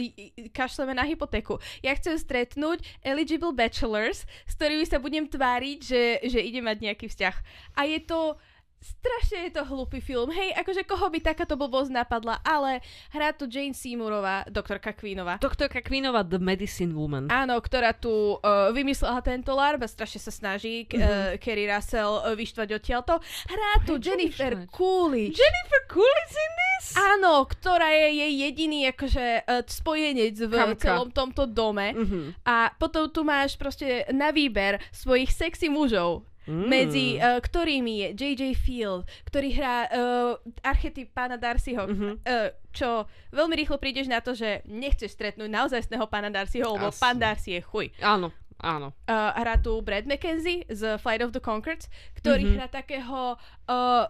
kašleme na hypotéku. Ja chcem stretnúť eligible bachelors, s ktorými sa budem tváriť, že, že ide mať nejaký vzťah. A je to strašne je to hlupý film. Hej, akože koho by takáto blbosť napadla, ale hrá tu Jane Seymourova, doktorka Queenova. Doktorka Queenova, The Medicine Woman. Áno, ktorá tu uh, vymyslela tento larb a strašne sa snaží mm-hmm. uh, Kerry Russell uh, vyštvať odtiaľto. Hrá tu Prečo Jennifer? Coolidge. Jennifer Coolidge in this? Áno, ktorá je jej jediný akože uh, spojenec v Kamka. celom tomto dome. Mm-hmm. A potom tu máš proste na výber svojich sexy mužov mm. medzi uh, ktorými je J.J. Field, ktorý hrá uh, archetyp pána Darcyho, mm-hmm. uh, čo veľmi rýchlo prídeš na to, že nechceš stretnúť naozajstného pána Darcyho, lebo Asi. pán Darcy je chuj. Áno. Áno. Uh, hrá tu Brad McKenzie z Flight of the Conchords, ktorý mm-hmm. hrá takého uh,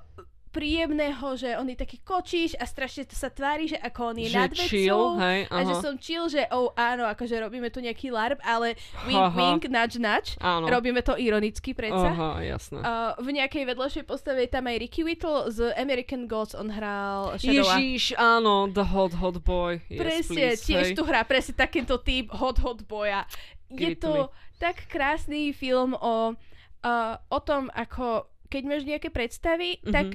príjemného, že on je taký kočíš a strašne sa tvári, že ako on je Že nad chill, vecou hej, a že som chill, že oh áno, akože robíme tu nejaký larp, ale wink wink, nudge, Áno. robíme to ironicky predsa. Aha, jasné. Uh, v nejakej vedľajšej postave je tam aj Ricky Whittle z American Gods, on hral Shadowa. Ježiš, áno, the hot hot boy. Yes, Presne, please, tiež hej. tu hrá presne takýto typ hot hot boja. Je Give to to tak krásny film o, uh, o tom, ako keď máš nejaké predstavy, Mhm. tak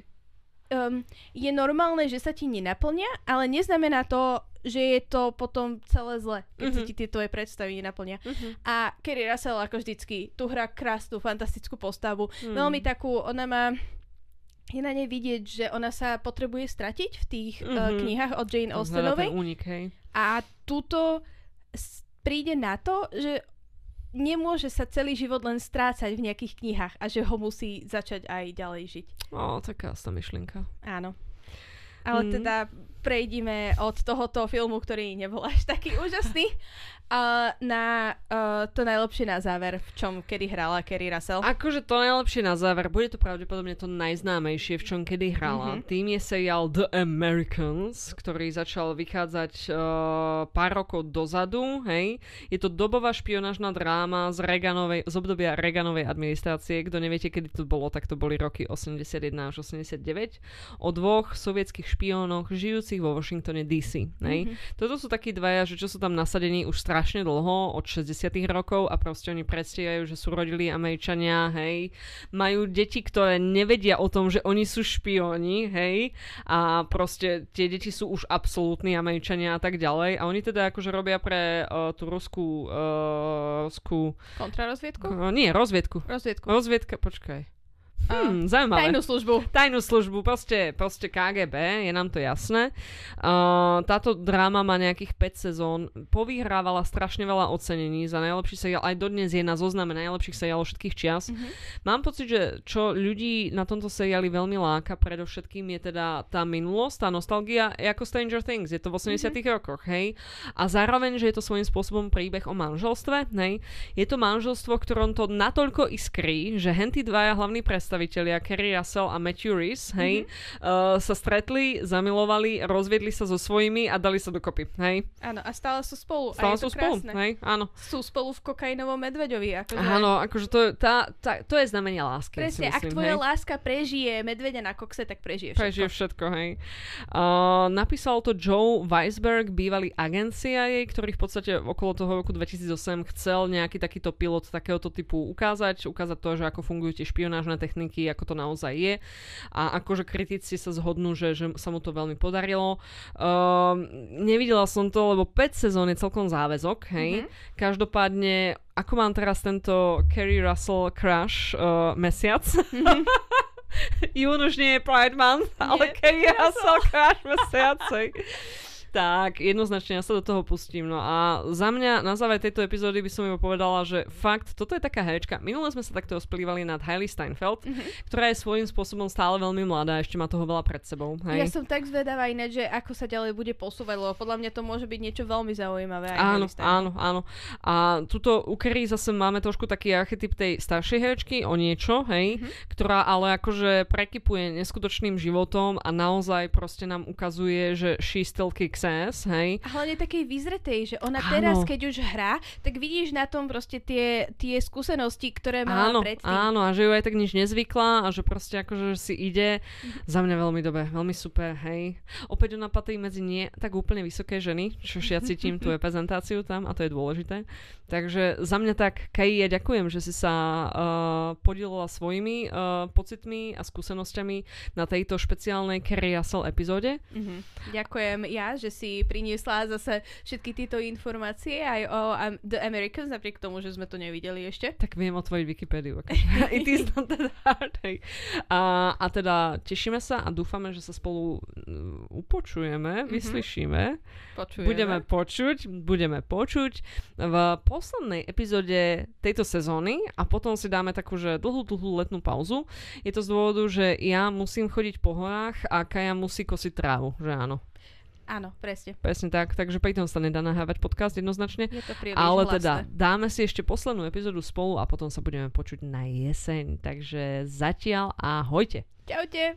um, je normálne, že sa ti nenaplnia, ale neznamená to, že je to potom celé zle, keď sa Mhm. ti tie tvoje predstavy nenaplnia. Mhm. A Kerry Russell ako vždycky tu hrá krásnu, fantastickú postavu. Hmm. Veľmi takú, ona má je na nej vidieť, že ona sa potrebuje stratiť v tých mm-hmm. uh, knihách od Jane Austenovej. ten únik, hej. A tuto s- príde na to, že nemôže sa celý život len strácať v nejakých knihách a že ho musí začať aj ďalej žiť. Ó, taká tá myšlienka. Áno. Ale Mm. teda prejdime od tohoto filmu, ktorý nebol až taký úžasný, a na uh, to najlepšie na záver, v čom kedy hrala Kerry Russell. Akože to najlepšie na záver, bude to pravdepodobne to najznámejšie, v čom kedy hrala. Mhm. Tým je seriál The Americans, ktorý začal vychádzať uh, pár rokov dozadu, hej. Je to dobová špionážna dráma z, Reaganovej, z obdobia Reaganovej administrácie. Kto neviete, kedy to bolo, tak to boli roky 81 až 89. O dvoch sovietských špiónoch žijúcich vo Washingtone DC, hej. Mhm. Toto sú takí dvaja, že čo sú tam nasadení už strašne dlho, od 60 rokov a proste oni predstierajú, že sú rodili Američania, hej. Majú deti, ktoré nevedia o tom, že oni sú špióni, hej. A proste tie deti sú už absolútni Američania a tak ďalej. A oni teda akože robia pre uh, tú ruskú, uh, ruskú, Kontrarozviedku? uh, nie, rozviedku. Rozviedku. Rozviedka, počkaj. Hmm, zaujímavé tajnú službu. tajnú službu, proste, proste KGB, je nám to jasné. Uh, táto dráma má nejakých 5 sezón, povyhrávala strašne veľa ocenení za najlepší seriál, aj dodnes je na zozname najlepších seriálov všetkých čias. Mhm. Mám pocit, že čo ľudí na tomto seriáli veľmi láka, predovšetkým je teda tá minulosť, tá nostalgia, ako Stranger Things, je to v 80 rokoch, hej. A zároveň, že je to svojím spôsobom príbeh o manželstve, hej. Je to manželstvo, ktorom to natoľko iskrí, že henty dvaja hlavní predstavitelia, Kerry Russell a Matthew Rhys, hej, uh, sa stretli, zamilovali, rozviedli sa so svojimi a dali sa dokopy, hej. Áno, a stále sú spolu. a Stále je to sú spolu, krásne. hej, áno. Sú spolu v kokainovom medveďovi. Akože... Áno, akože to, tá, tá, to je znamenie lásky, Presne, ak myslím, tvoja hej. láska prežije medveďa na kokse, tak prežije všetko. Prežije všetko, hej. Uh, napísal to Joe Weisberg, bývalý agent CIA, ktorý v podstate okolo toho roku 2008 chcel nejaký takýto pilot takéhoto typu ukázať, ukázať to, že ako fungujú tie špionážne techniky, ako to naozaj je. A akože kritici sa zhodnú, že, že sa mu to veľmi podarilo. Uh, nevidela som to, lebo 5 sezón je celkom záväzok, hej. Mhm. Každopádne, ako mám teraz tento Kerry Russell crush uh, mesiac, Jún už nie je Pride Month, ale Kerry Russell crush mesiac. Tak, jednoznačne ja sa do toho pustím. No a za mňa na záver tejto epizódy by som iba povedala, že fakt, toto je taká herečka. Minule sme sa takto splývali nad Hailey Steinfeld, Mhm. ktorá je svojím spôsobom stále veľmi mladá, ešte má toho veľa pred sebou. Hej. Ja som tak zvedavá ináč, že ako sa ďalej bude posúvať, lebo podľa mňa to môže byť niečo veľmi zaujímavé. Aj Áno, áno, áno. A tuto u Kerry zase máme trošku taký archetyp tej staršej herečky o niečo, hej, Mhm. ktorá ale akože prekypuje neskutočným životom a naozaj proste nám ukazuje, že she still kicks ass, hej. A hlavne takej vyzretej, že ona Áno. teraz, keď už hrá, tak vidíš na tom proste tie, tie skúsenosti, ktoré mala Áno, predtým. áno, a že ju aj tak nič nezvykla a že proste akože si ide. Mhm. Za mňa veľmi dobre, veľmi super, hej. Opäť ona patrí medzi nie tak úplne vysoké ženy, čo ja cítim tú reprezentáciu tam a to je dôležité. Takže za mňa tak, Kai, ja ďakujem, že si sa uh, podielala svojimi uh, pocitmi a skúsenosťami na tejto špeciálnej Kerry Russell epizóde. Mhm. Ďakujem ja, že si priniesla zase všetky tieto informácie aj o um, The Americans, napriek tomu, že sme to nevideli ešte. Tak viem otvoriť Wikipédiu. akože. It is not that hard. A, a teda tešíme sa a dúfame, že sa spolu mm, upočujeme, Mhm. vyslyšíme. Počujeme. Budeme počuť, budeme počuť v poslednej epizóde tejto sezóny a potom si dáme takú, že dlhú, dlhú letnú pauzu. Je to z dôvodu, že ja musím chodiť po horách a Kaja musí kosiť trávu, že áno. Áno, presne. Presne tak, takže pri tom sa nedá nahrávať podcast jednoznačne. Je to Ale hlasné. teda dáme si ešte poslednú epizódu spolu a potom sa budeme počuť na jeseň. Takže zatiaľ ahojte. Čaute.